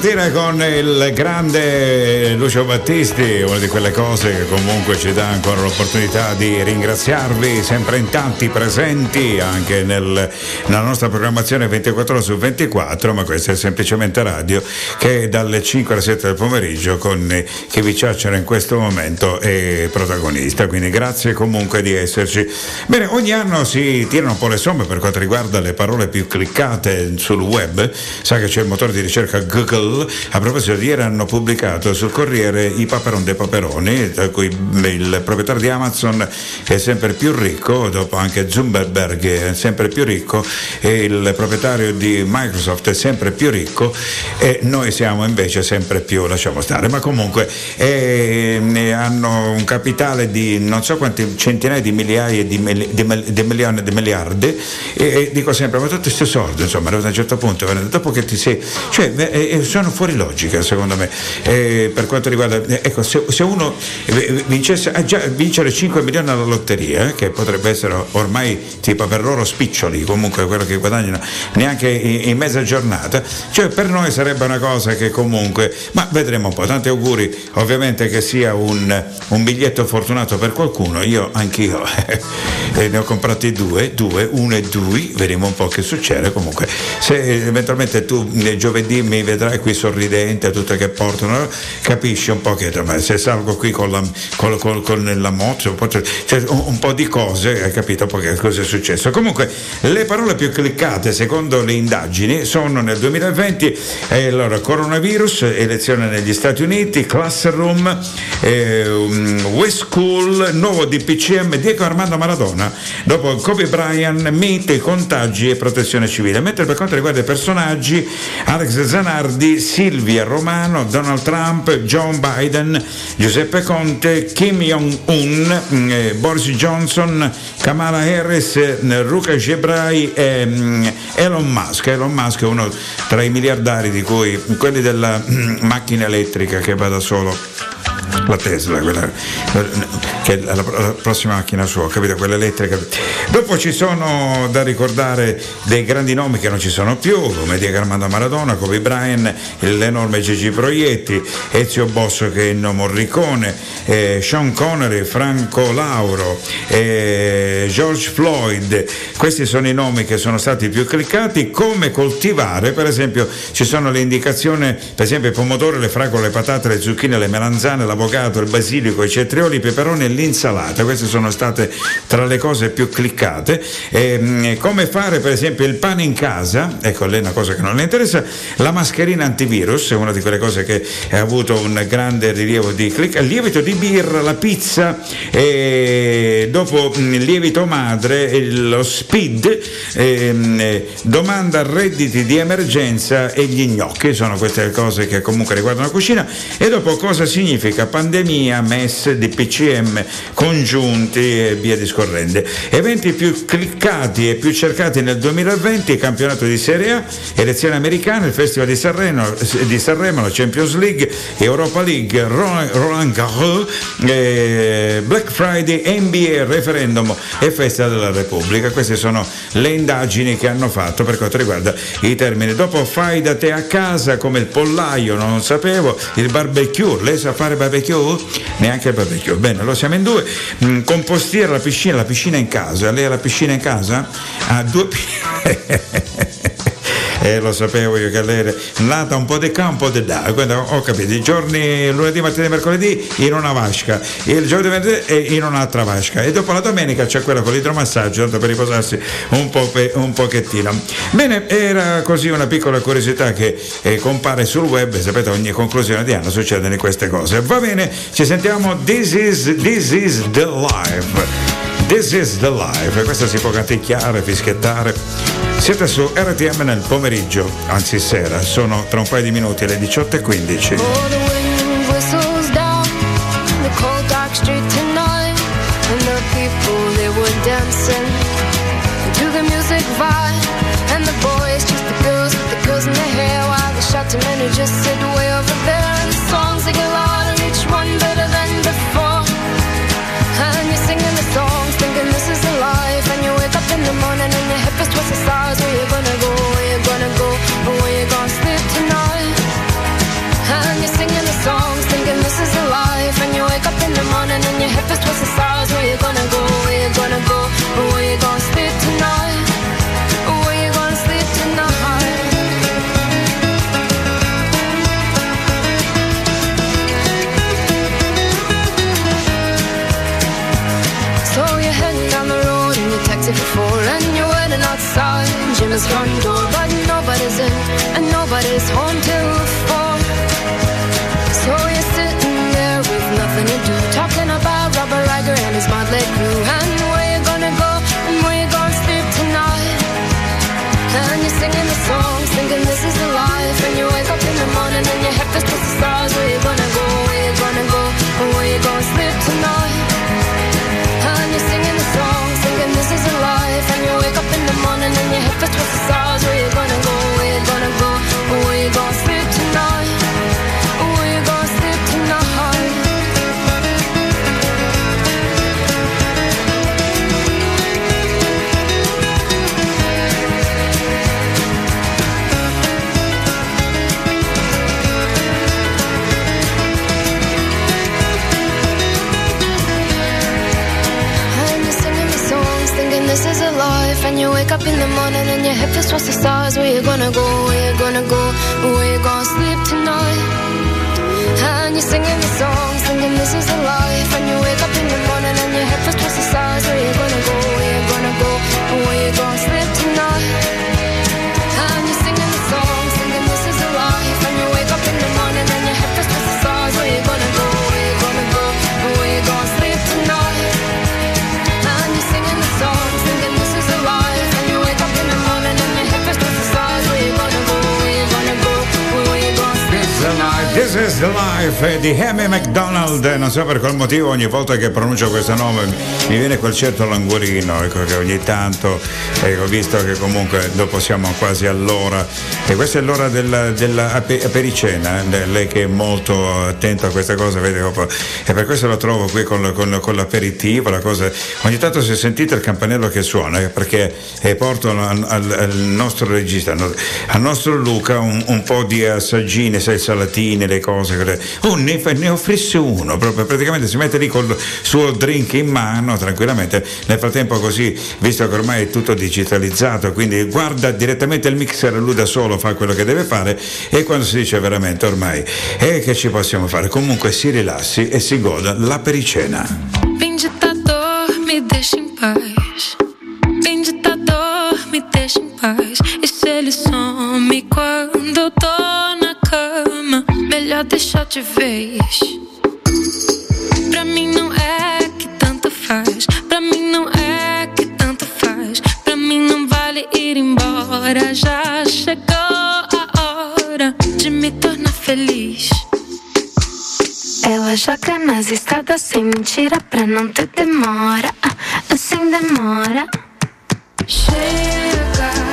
Ripartire con il grande Lucio Battisti, una di quelle cose che comunque ci dà ancora l'opportunità di ringraziarvi sempre in tanti presenti anche nel- nella nostra programmazione 24 ore su 24, ma questa è semplicemente radio che dalle 5 alle 7 del pomeriggio con chi vi ciacciara in questo momento è protagonista, quindi grazie comunque di esserci. Bene, ogni anno si tirano un po' le somme per quanto riguarda le parole più cliccate sul web, sa che c'è il motore di ricerca Google Google, a proposito di ieri hanno pubblicato sul Corriere i Paperon dei Paperoni, da cui il proprietario di Amazon è sempre più ricco, dopo anche Zuckerberg è sempre più ricco e il proprietario di Microsoft è sempre più ricco e noi siamo invece sempre più, lasciamo stare, ma comunque eh, hanno un capitale di non so quanti centinaia di migliaia di, mili- di, di milioni di miliardi e, e dico sempre ma tutti questi soldi insomma a un certo punto dopo che ti sei cioè eh, sono fuori logica secondo me. Eh, per quanto riguarda ecco se, se uno vincesse ah, già vincere 5 milioni alla lotteria che potrebbe essere ormai tipo per loro spiccioli comunque quello che guadagnano neanche in, in mezza giornata cioè per noi sarebbe una cosa che comunque ma vedremo un po' tanti auguri ovviamente che sia un, un biglietto fortunato per qualcuno. Io anch'io eh, ne ho comprati due due uno e due vedremo un po' che succede. Comunque se eventualmente tu giovedì mi vedrai qui sorridente tutto che portano capisci un po' che se salgo qui con la, con, con, con la moto cioè, un, un, po' di cose hai capito un po' che cosa è successo. Comunque le parole più cliccate secondo le indagini sono nel 2020 eh, allora, coronavirus elezione negli Stati Uniti classroom eh, West School nuovo DPCM Diego Armando Maradona dopo Kobe Bryant mite contagi e protezione civile. Mentre per quanto riguarda i personaggi Alex Zanardi Silvia Romano Donald Trump John Biden Giuseppe Conte Kim Jong-un mm, eh, Boris Johnson Kamala Harris eh, Ruka Gebrai e mm, Elon Musk. Elon Musk è uno tra i miliardari di cui quelli della mm, macchina elettrica che va da solo la Tesla, quella, che è la, la, prossima macchina sua, capito? Quella elettrica. Dopo ci sono da ricordare dei grandi nomi che non ci sono più, come Diego Armando Maradona, Kobe Bryant, l'enorme Gigi Proietti, Ezio Bosso che è Enno Morricone, eh, Sean Connery, Franco Lauro, eh, George Floyd. Questi sono i nomi che sono stati più cliccati. Come coltivare, per esempio, ci sono le indicazioni, per esempio, il pomodoro, le fragole, le patate, le zucchine, le melanzane, l'avocado, il basilico, i cetrioli, i peperoni e l'insalata. Queste sono state tra le cose più cliccate. E, come fare per esempio il pane in casa, ecco lei è una cosa che non le interessa, la mascherina antivirus, è una di quelle cose che ha avuto un grande rilievo di click, il lievito di birra, la pizza, e dopo il lievito madre, lo speed, e, domanda redditi di emergenza e gli gnocchi, sono queste cose che comunque riguardano la cucina. E dopo cosa significa? Pandemia, MES, DPCM, congiunti e via discorrendo. Eventi più cliccati e più cercati nel 2020, campionato di Serie A, elezioni americane, il Festival di Sanremo, di Sanremo la Champions League, Europa League, Roland Garros, eh, Black Friday, NBA, referendum e Festa della Repubblica. Queste sono le indagini che hanno fatto per quanto riguarda i termini. Dopo fai da te a casa come il pollaio, non sapevo, il barbecue, lei sa fare barbecue? Neanche il barbecue. Bene, lo siamo in due. Mm, compostiera la piscina, la piscina in casa. Lei ha la piscina in casa? Ha due [LAUGHS] eh, lo sapevo io che lei nata un po' di qua, un po' di là. Quindi ho capito, i giorni lunedì, martedì e mercoledì in una vasca, il giorno di venerdì in un'altra vasca e dopo la domenica c'è quella con l'idromassaggio, tanto per riposarsi un, po pe, un pochettino. Bene, era così una piccola curiosità che eh, compare sul web, sapete ogni conclusione di anno succedono queste cose. Va bene, ci sentiamo This is, this is the life. This is the life, questa si può canticchiare, fischiettare. Siete su RTM nel pomeriggio, anzi sera, sono tra un paio di minuti alle 18.15. waiting front door But nobody's in and nobody's home wake up in the morning and your head feels towards the stars. Where you gonna go? Where you gonna go? Where you gonna sleep tonight? And you're singing the song, singing this is the life. And you wake up in the morning and your head feels towards the stars. Where you gonna go? Where you gonna go? Where you gonna sleep tonight? Is the life di Amy McDonald. Non so per qual motivo ogni volta che pronuncio questo nome mi viene quel certo languorino, ecco che ogni tanto ecco, visto che comunque dopo siamo quasi all'ora. E questa è l'ora della, della apericena, eh, lei che è molto attenta a questa cosa, vede e per questo la trovo qui con, con- con l'aperitivo, la cosa. Ogni tanto se sentite il campanello che suona, eh, perché eh, porto al, al- nostro regista, al no- al nostro Luca un, un po' di assaggine, sai, salatine, le cose. quelle- Oh, ne, ne offrisse uno, proprio praticamente si mette lì col suo drink in mano tranquillamente. Nel frattempo così, visto che ormai è tutto digitalizzato, quindi guarda direttamente il mixer, lui da solo fa quello che deve fare e quando si dice veramente ormai, e che ci possiamo fare? Comunque si rilassi e si goda la pericena. Vem ditador, me deixa em paz. Vem ditador, me deixa em paz. E se ele some quando eu tô na cama, melhor deixar de vez. Pra mim não é que tanto faz. Pra mim não é vale ir embora. Já chegou a hora de me tornar feliz. Ela joga nas estradas sem mentira pra não ter demora, sem demora. Chega, chega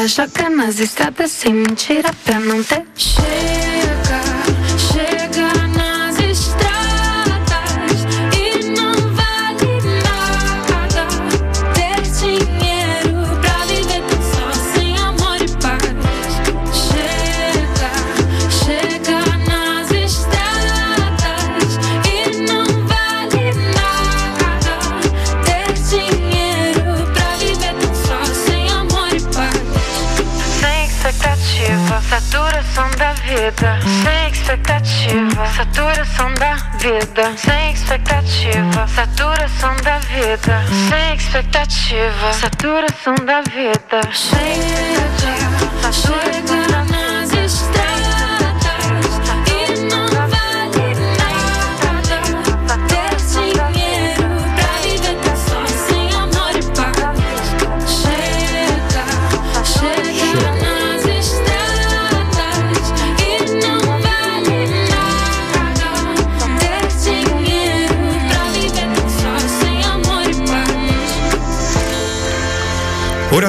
Ela joga nas estradas sem mentira pra não ter. Chega, saturação da vida. Sem expectativa, saturação da vida. Sem expectativa, saturação da vida. Sem expectativa, saturação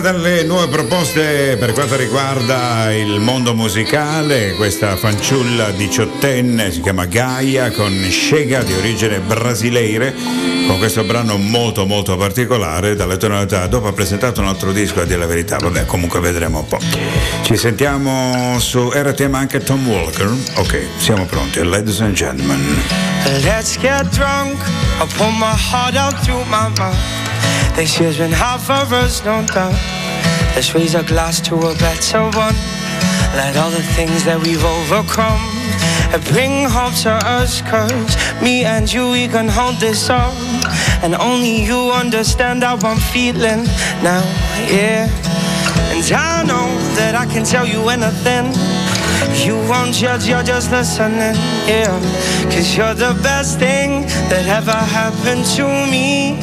Una delle nuove proposte per quanto riguarda il mondo musicale, questa fanciulla diciottenne si chiama Gaia con Scega di origine brasileire, con questo brano molto molto particolare dalle tonalità. Dopo ha presentato un altro disco a dire la verità, vabbè comunque vedremo un po'. Ci sentiamo su RTM anche Tom Walker. Ok, siamo pronti, ladies and gentlemen. Let's get drunk. I pour my heart out through my mouth. This year's been hard for us, no doubt. Let's raise a glass to a better one. Let all the things that we've overcome bring hope to us. Cause me and you, we can hold this up. And only you understand how I'm feeling now, yeah. And I know that I can tell you anything. You won't judge, you're just listening, yeah. Cause you're the best thing that ever happened to me.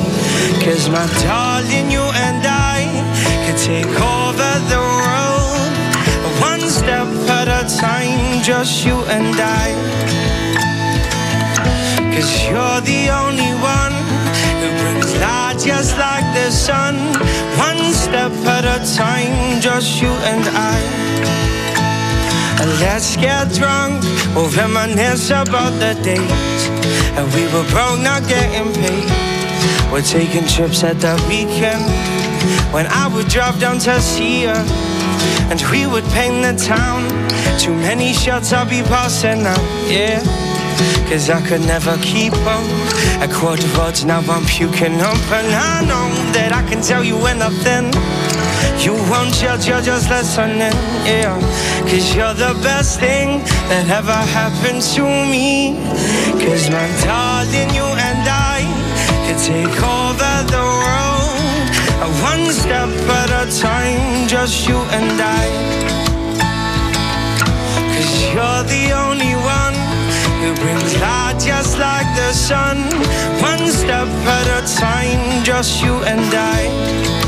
Cause my darling, you and I could take over the world. One step at a time, just you and I. Cause you're the only one who brings light just like the sun. One step at a time, just you and I. And let's get drunk, we'll reminisce about the days. And we were broke, not getting paid. We're taking trips at the weekend. When I would drive down to see her, and we would paint the town. Too many shots I'll be passing out, yeah. Cause I could never keep up. At quarter roads now I'm puking up, and I know that I can tell you anything. You won't judge, you're just listening, yeah. Cause you're the best thing that ever happened to me. Cause my darling, you and I could take over the world. Uh, one step at a time, just you and I. Cause you're the only one who brings light just like the sun. One step at a time, just you and I.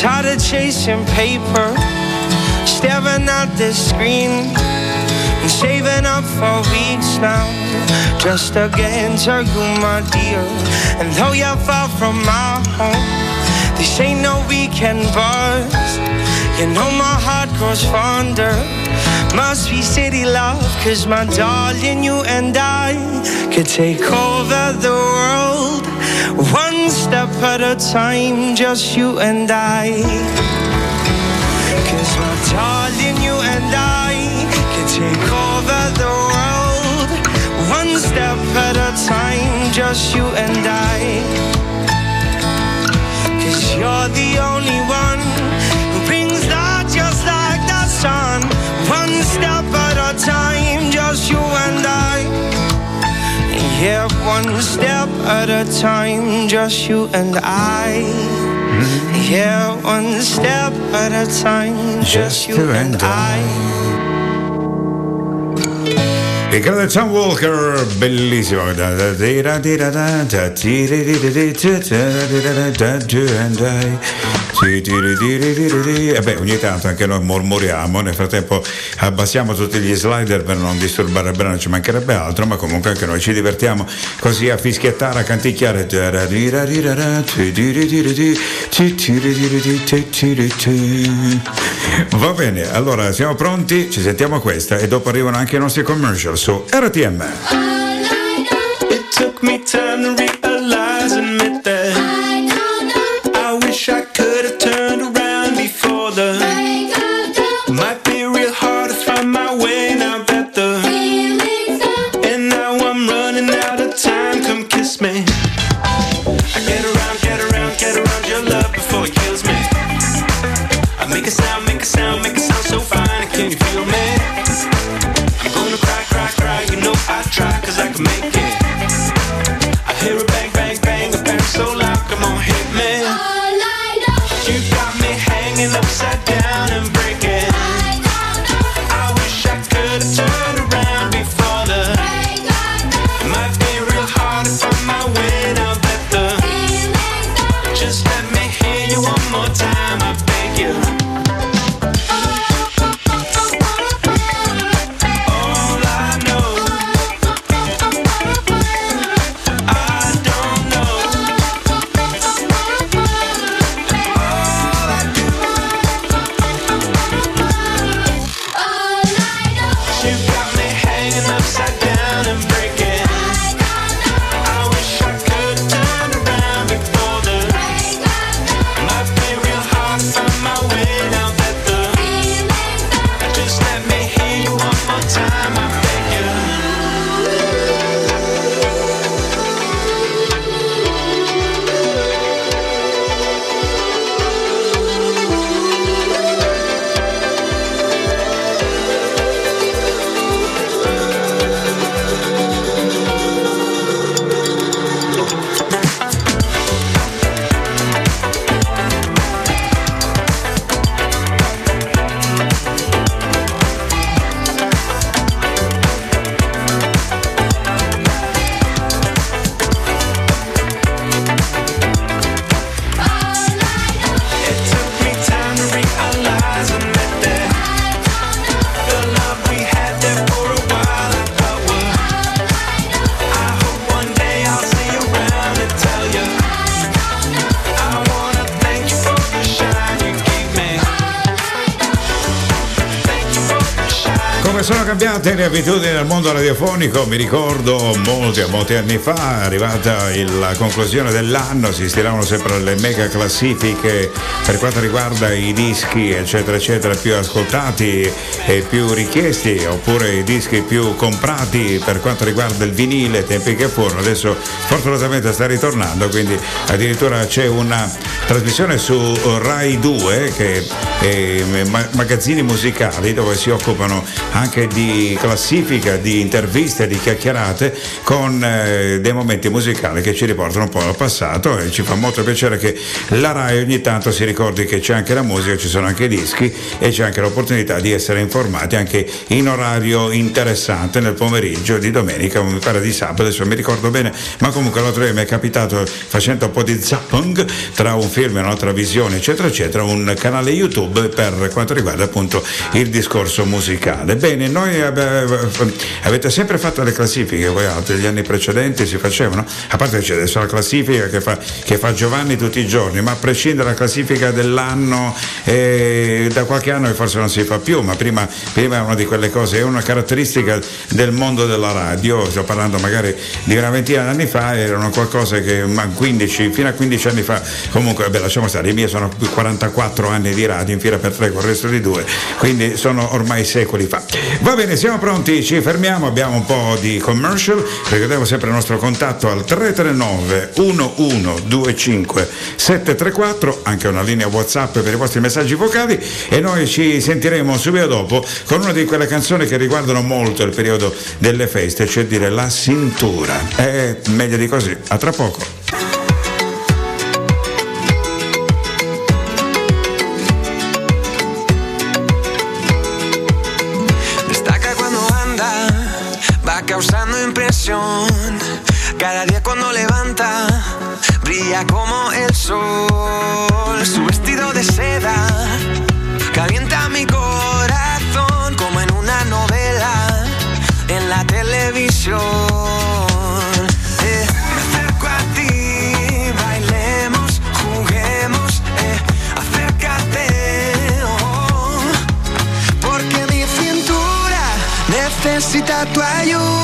Tired of chasing paper, staring at the screen, and saving up for weeks now, just to get into you, my dear. And though you're far from my home, this ain't no weekend buzz. You know my heart grows fonder. Must be city love, cause my darling, you and I could take over the world. One step at a time, just you and I. Cause my darling, you and I can take over the world. One step at a time, just you and I. Cause you're the only one who brings light just like the sun. One step at a time, just you and I. Yeah, one step at a time, just you and I. Yeah, one step at a time, just you and I. Il grande Tom Walker, bellissimo. E beh, ogni tanto anche noi mormoriamo, nel frattempo abbassiamo tutti gli slider per non disturbare il brano, ci mancherebbe altro, ma comunque anche noi ci divertiamo così a fischiettare, a canticchiare. Va bene, allora siamo pronti, ci sentiamo questa e dopo arrivano anche i nostri commercial su RTM. Le abitudini del mondo radiofonico, mi ricordo molti, molti anni fa, arrivata la conclusione dell'anno, si stiravano sempre le mega classifiche per quanto riguarda i dischi, eccetera, eccetera, più ascoltati e più richiesti, oppure i dischi più comprati per quanto riguarda il vinile, tempi che furono. Adesso fortunatamente sta ritornando, quindi addirittura c'è una trasmissione su Rai 2 che è ma- magazzini musicali dove si occupano anche di classifica, di interviste, di chiacchierate con eh, dei momenti musicali che ci riportano un po' al passato e ci fa molto piacere che la Rai ogni tanto si ricordi che c'è anche la musica, ci sono anche i dischi e c'è anche l'opportunità di essere informati anche in orario interessante nel pomeriggio di domenica, mi pare di sabato, adesso mi ricordo bene, ma comunque l'altro giorno mi è capitato facendo un po' di zapping tra un film e un'altra visione, eccetera, eccetera, un canale YouTube per quanto riguarda appunto il discorso musicale. Bene, noi avete sempre fatto le classifiche, voi altri, gli anni precedenti si facevano, a parte che c'è adesso la classifica che fa, che fa Giovanni tutti i giorni, ma a prescindere dalla classifica dell'anno, eh, da qualche anno forse non si fa più, ma prima, prima è una di quelle cose, è una caratteristica del mondo della radio, sto parlando magari di una ventina di anni fa, erano qualcosa che ma 15, fino a 15 anni fa, comunque vabbè lasciamo stare, i miei sono 44 anni di radio fila per tre con il resto di due, quindi sono ormai secoli fa. Va bene, siamo pronti, ci fermiamo, abbiamo un po' di commercial, ricordiamo sempre il nostro contatto al 339 1125 734, anche una linea WhatsApp per i vostri messaggi vocali e noi ci sentiremo subito dopo con una di quelle canzoni che riguardano molto il periodo delle feste, cioè dire la cintura. E meglio di così, a tra poco. Causando impresión. Cada día cuando levanta, brilla como el sol. Su vestido de seda calienta mi corazón como en una novela en la televisión. Tu ayuda.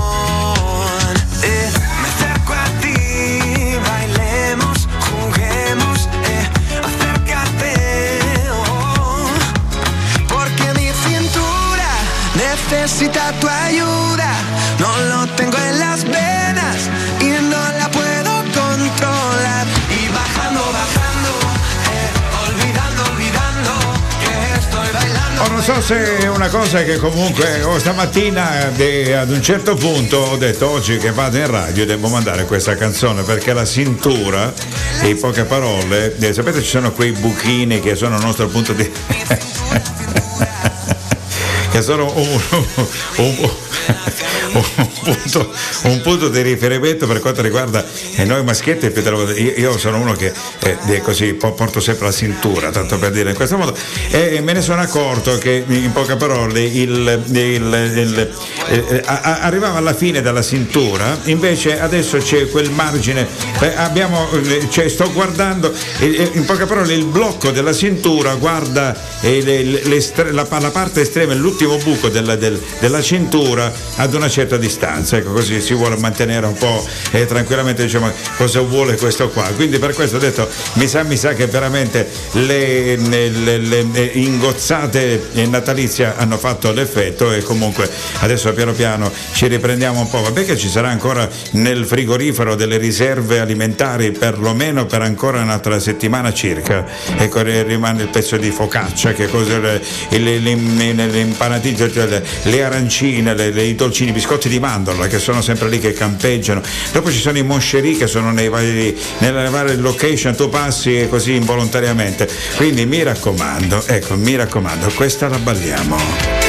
Necesita tu ayuda. No lo tengo en las venas y no la puedo controlar. Y bajando, bajando, eh, olvidando, olvidando que estoy bailando. Oh, non so se è una cosa che comunque oh, stamattina de- ad un certo punto ho detto oggi che vado in radio devo mandare questa canzone perché la cintura, in poche parole, eh, sapete ci sono quei buchini che sono il nostro punto di... [LAUGHS] che sono un, un- [LAUGHS] un punto, un punto di riferimento per quanto riguarda eh, noi maschietti io, sono uno che eh, così po- porto sempre la cintura tanto per dire in questo modo. E me ne sono accorto che in poche parole il, il- il- eh, arrivava alla fine della cintura invece adesso c'è quel margine. Eh, abbiamo, eh, cioè, sto guardando eh, in poche parole il blocco della cintura guarda le- le- la, la parte estrema l'ultimo buco della, del- della cintura ad una certa distanza, ecco così si vuole mantenere un po' eh, tranquillamente diciamo cosa vuole questo qua. Quindi per questo ho detto mi sa, mi sa che veramente le, le, le- le ingozzate natalizie hanno fatto l'effetto e comunque adesso piano piano ci riprendiamo un po'. Vabbè che ci sarà ancora nel frigorifero delle riserve alimentari perlomeno per ancora un'altra settimana circa. Ecco, ri- rimane il pezzo di focaccia, che cosa le, le, le- le cioè arancine, le- i dolcini, i biscotti di mandorla che sono sempre lì che campeggiano. Dopo ci sono i moscerì che sono nei vari, nelle varie location, tu passi così involontariamente. Quindi mi raccomando, ecco, mi raccomando, questa la balliamo.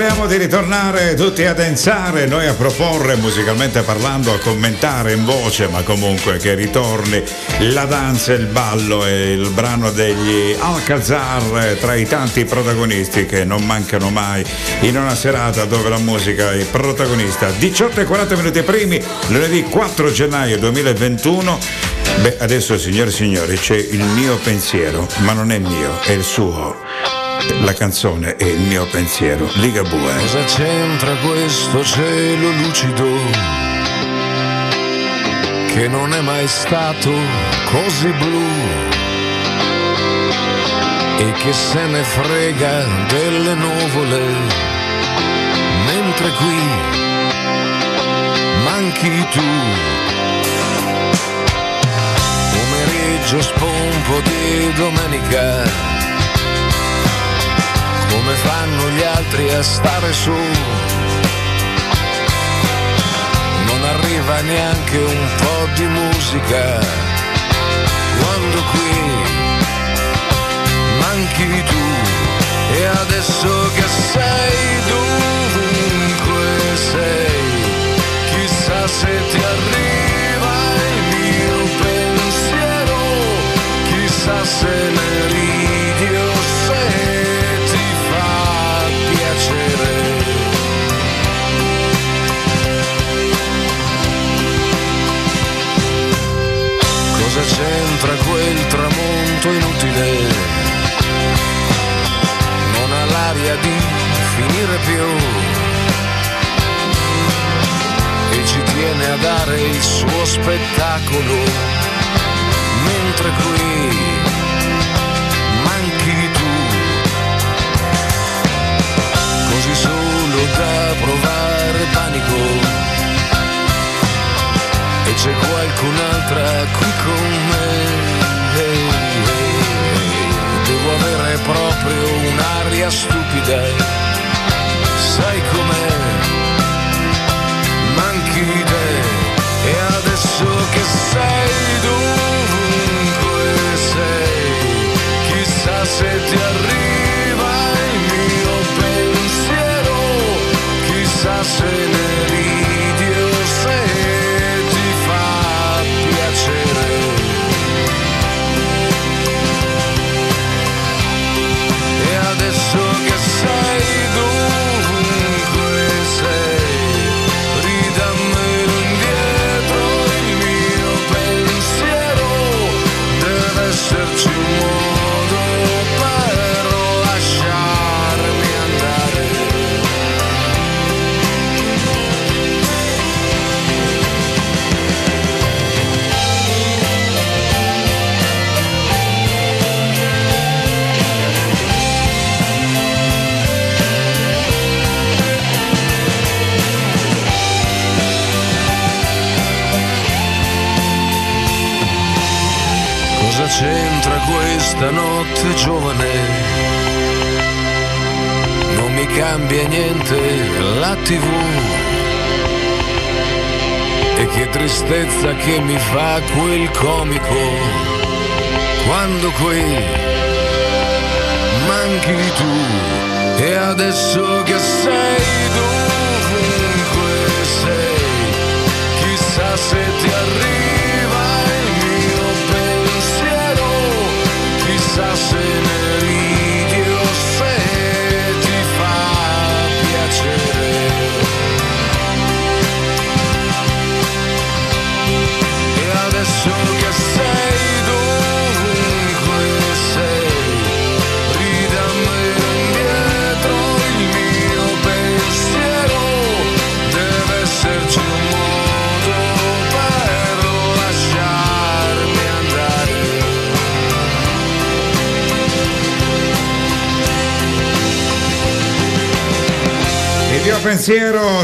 Speriamo di ritornare tutti a danzare, noi a proporre musicalmente parlando, a commentare in voce, ma comunque che ritorni la danza, il ballo e il brano degli Alcazar tra i tanti protagonisti che non mancano mai in una serata dove la musica è protagonista. 18 e 40 minuti primi, lunedì 4 gennaio 2021. Beh, adesso signore e signori c'è il mio pensiero, ma non è mio, è il suo. La canzone è il mio pensiero. Ligabue. Cosa c'entra questo cielo lucido che non è mai stato così blu e che se ne frega delle nuvole mentre qui manchi tu. Pomeriggio spompo di domenica come fanno gli altri a stare su. Non arriva neanche un po' di musica, quando qui manchi tu. E adesso che sei dovunque sei, chissà se ti arriva il mio pensiero, chissà se ne ridi tanto inutile, non ha l'aria di finire più. E ci tiene a dare il suo spettacolo, mentre qui manchi tu, così solo da provare panico. E c'è qualcun'altra qui con me.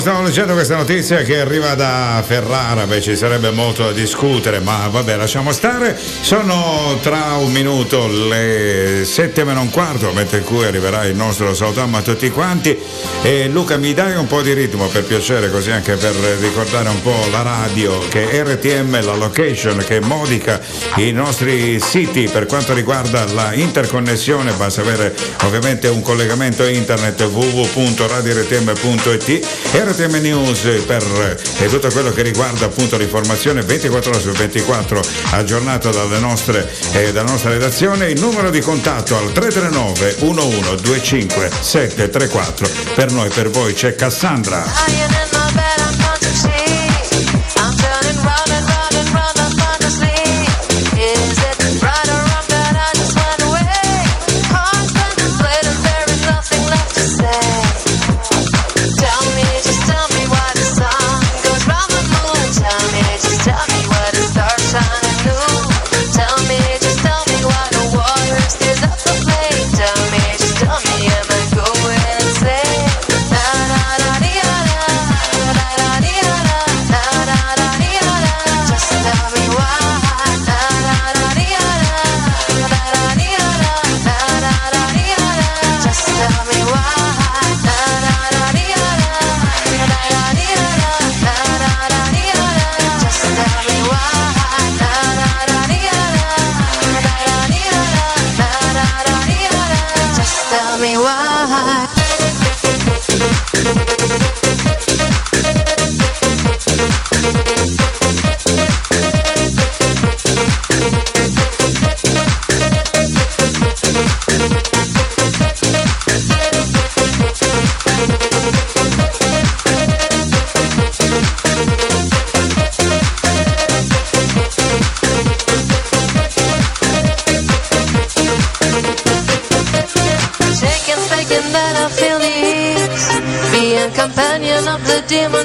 Stavo leggendo questa notizia che arriva da Ferrara, beh ci sarebbe molto da discutere, ma vabbè lasciamo stare. Sono tra un minuto le sette meno un quarto, mentre cui arriverà il nostro salutiamo a tutti quanti. E Luca mi dai un po' di ritmo per piacere, così anche per ricordare un po' la radio, che è RTM, la location che modica i nostri siti per quanto riguarda la interconnessione, basta avere ovviamente un collegamento internet www.radiortm.it RTM News per tutto quello che riguarda appunto l'informazione 24 ore su 24 aggiornata nostre, eh, dalla nostra redazione. Il numero di contatto al 339 1125 734 per noi per voi c'è Cassandra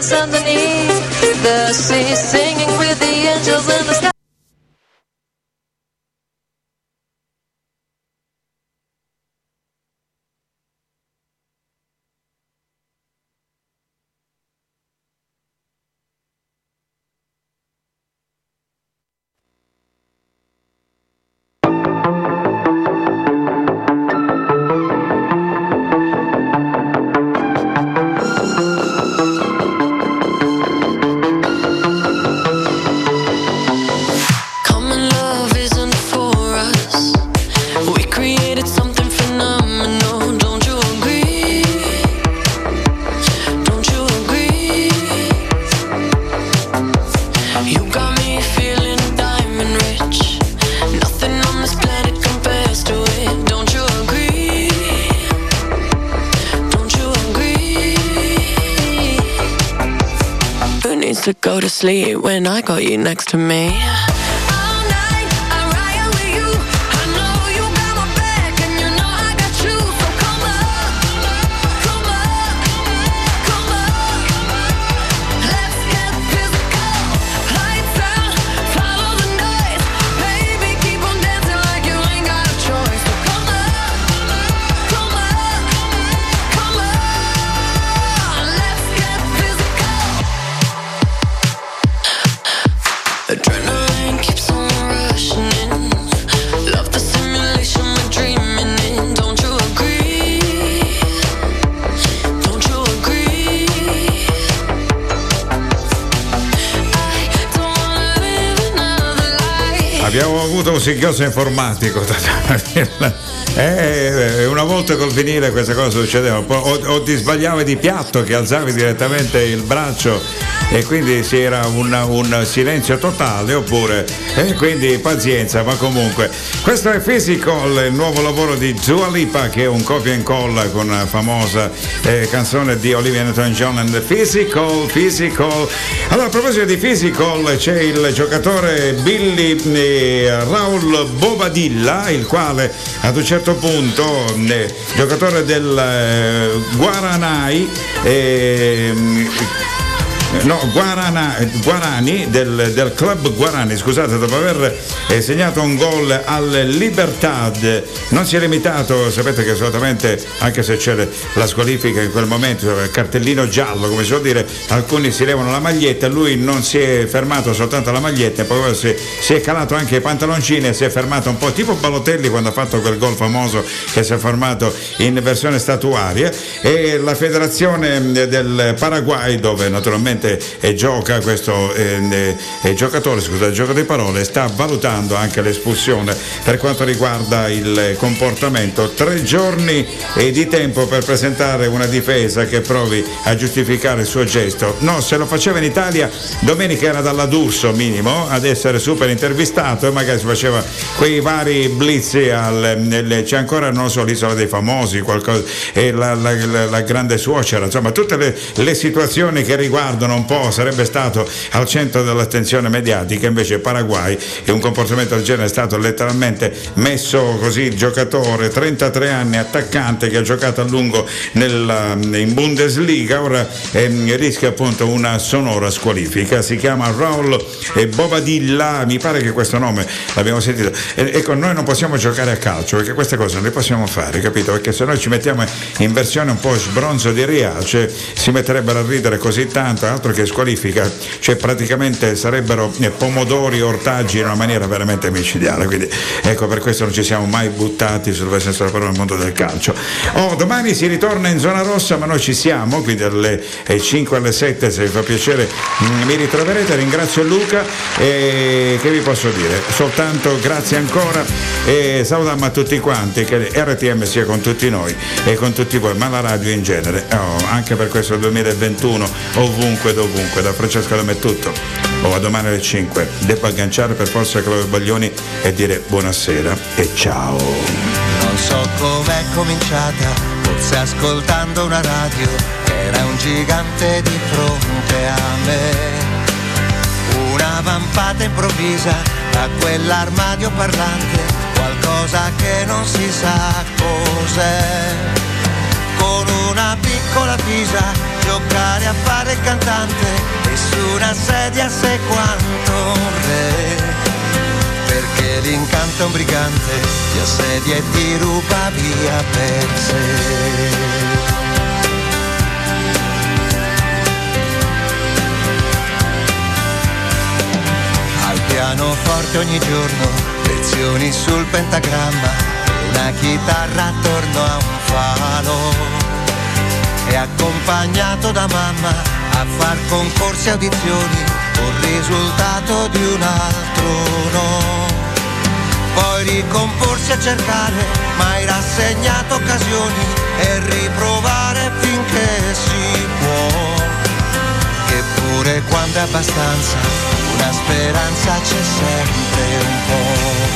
the Singhiozzo informatico. [LAUGHS] Eh, una volta col vinile queste cose succedevano, Poi o, o ti sbagliavi di piatto che alzavi direttamente il braccio e quindi si era un, un silenzio totale oppure e quindi pazienza ma comunque. Questo è Physical il nuovo lavoro di Dua Lipa che è un copia e incolla con una famosa eh, canzone di Olivia Newton-John and Physical Physical. Allora a proposito di Physical c'è il giocatore Billy eh, Raul Bobadilla il quale ad un certo punto eh, giocatore del eh, Guaranai ehm, No, Guarana- Guarani del, del club Guarani, scusate, dopo aver eh, segnato un gol al Libertad, non si è limitato, sapete che solitamente, anche se c'è la squalifica in quel momento, il cartellino giallo, come si può dire, alcuni si levano la maglietta, lui non si è fermato soltanto alla maglietta, poi si, si è calato anche i pantaloncini e si è fermato un po' tipo Balotelli quando ha fatto quel gol famoso che si è formato in versione statuaria. E la federazione mh, del Paraguay dove naturalmente eh, gioca questo giocatore, scusa, gioco di parole, sta valutando anche l'espulsione per quanto riguarda il comportamento. Tre giorni eh, di tempo per presentare una difesa che provi a giustificare il suo gesto. No, se lo faceva in Italia domenica era dalla D'Urso minimo ad essere super intervistato e magari si faceva quei vari blitz al, nel- c'è ancora non so l'isola dei famosi, qualcosa, e la, la- la- la grande suocera, insomma tutte le, le situazioni che riguardano un po' sarebbe stato al centro dell'attenzione mediatica, invece Paraguay e un comportamento del genere è stato letteralmente messo così giocatore, 33 anni, attaccante che ha giocato a lungo nella- in Bundesliga, ora ehm, rischia appunto una sonora squalifica, si chiama Raul eh, Bobadilla, mi pare che questo nome l'abbiamo sentito. E- ecco, noi non possiamo giocare a calcio perché queste cose non le possiamo fare, capito? Perché se noi ci mettiamo in versione un po' sbronzo di Riace si metterebbero a ridere così tanto, altro che squalifica, cioè praticamente sarebbero eh, pomodori ortaggi in una maniera veramente micidiale. Quindi ecco, per questo non ci siamo mai buttati sul senso della parola nel mondo del calcio. Oh, domani si ritorna in zona rossa, ma noi ci siamo, quindi dalle eh, 5 alle 7, se vi fa piacere, mm, mi ritroverete. Ringrazio Luca e che vi posso dire? Soltanto grazie ancora e salutiamo a tutti quanti, che RTM sia con tutti noi e con tutti voi, ma la radio in genere. Oh, anche per questo 2021, ovunque, dovunque, da Francesco Lame è tutto. Oh, a domani alle 5. Devo agganciare per forza Claudio Baglioni e dire buonasera e ciao. Non so com'è cominciata, forse ascoltando una radio, era un gigante di fronte a me. Una vampata improvvisa da quell'armadio parlante, qualcosa che non si sa cos'è. Con una piccola pisa giocare a fare il cantante e su una sedia sei quanto un re. Perché l'incanto un brigante, ti assedia e ti ruba via per sé. Al pianoforte ogni giorno, lezioni sul pentagramma, una chitarra attorno a un falo. E accompagnato da mamma a far concorsi e audizioni, un risultato di un altro no. Poi ricomporsi a cercare, mai rassegnato occasioni e riprovare finché si può. Eppure quando è abbastanza, una speranza c'è sempre un po'.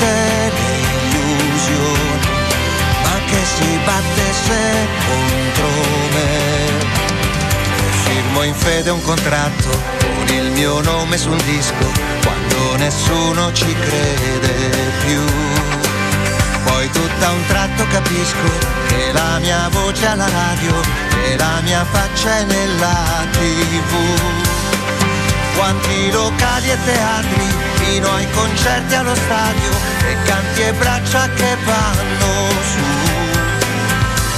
Le illusioni, ma che si battesse contro me. Firmo in fede un contratto con il mio nome su un disco quando nessuno ci crede più. Poi tutto a un tratto capisco che la mia voce alla radio e la mia faccia è nella tv. Quanti locali e teatri, fino ai concerti allo stadio, e canti e braccia che vanno su.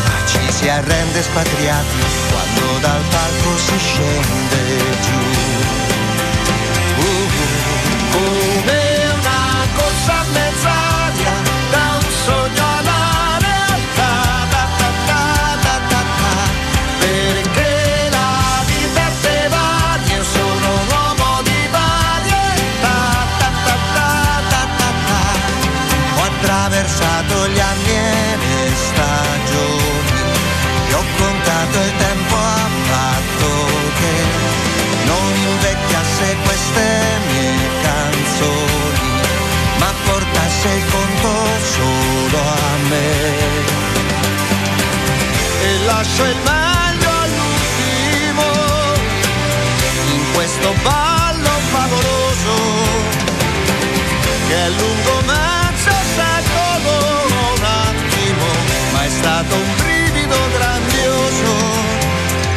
Ma ci si arrende spatriati quando dal palco si scende giù. Queste mie canzoni, ma portasse il conto solo a me. E lascio il meglio all'ultimo, in questo ballo favoloso, che è lungo mezzo secolo, un attimo, ma è stato un brivido grandioso.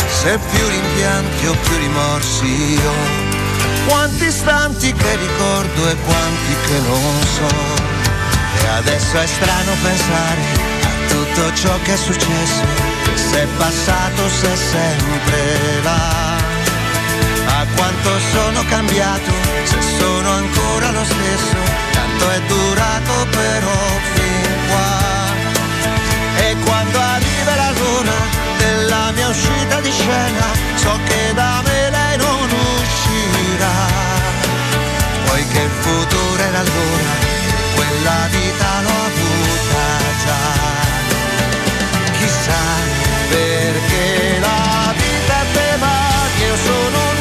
Se più rimpianti o più rimorsi ho, quanti istanti che ricordo e quanti che non so. E adesso è strano pensare a tutto ciò che è successo, se è passato, se è sempre là. A quanto sono cambiato, se sono ancora lo stesso, tanto è durato però fin qua. E quando arriva la luna della mia uscita di scena, so che da me era, poiché il futuro era allora, quella vita l'ho avuta già. Chissà perché la vita è tema che io sono un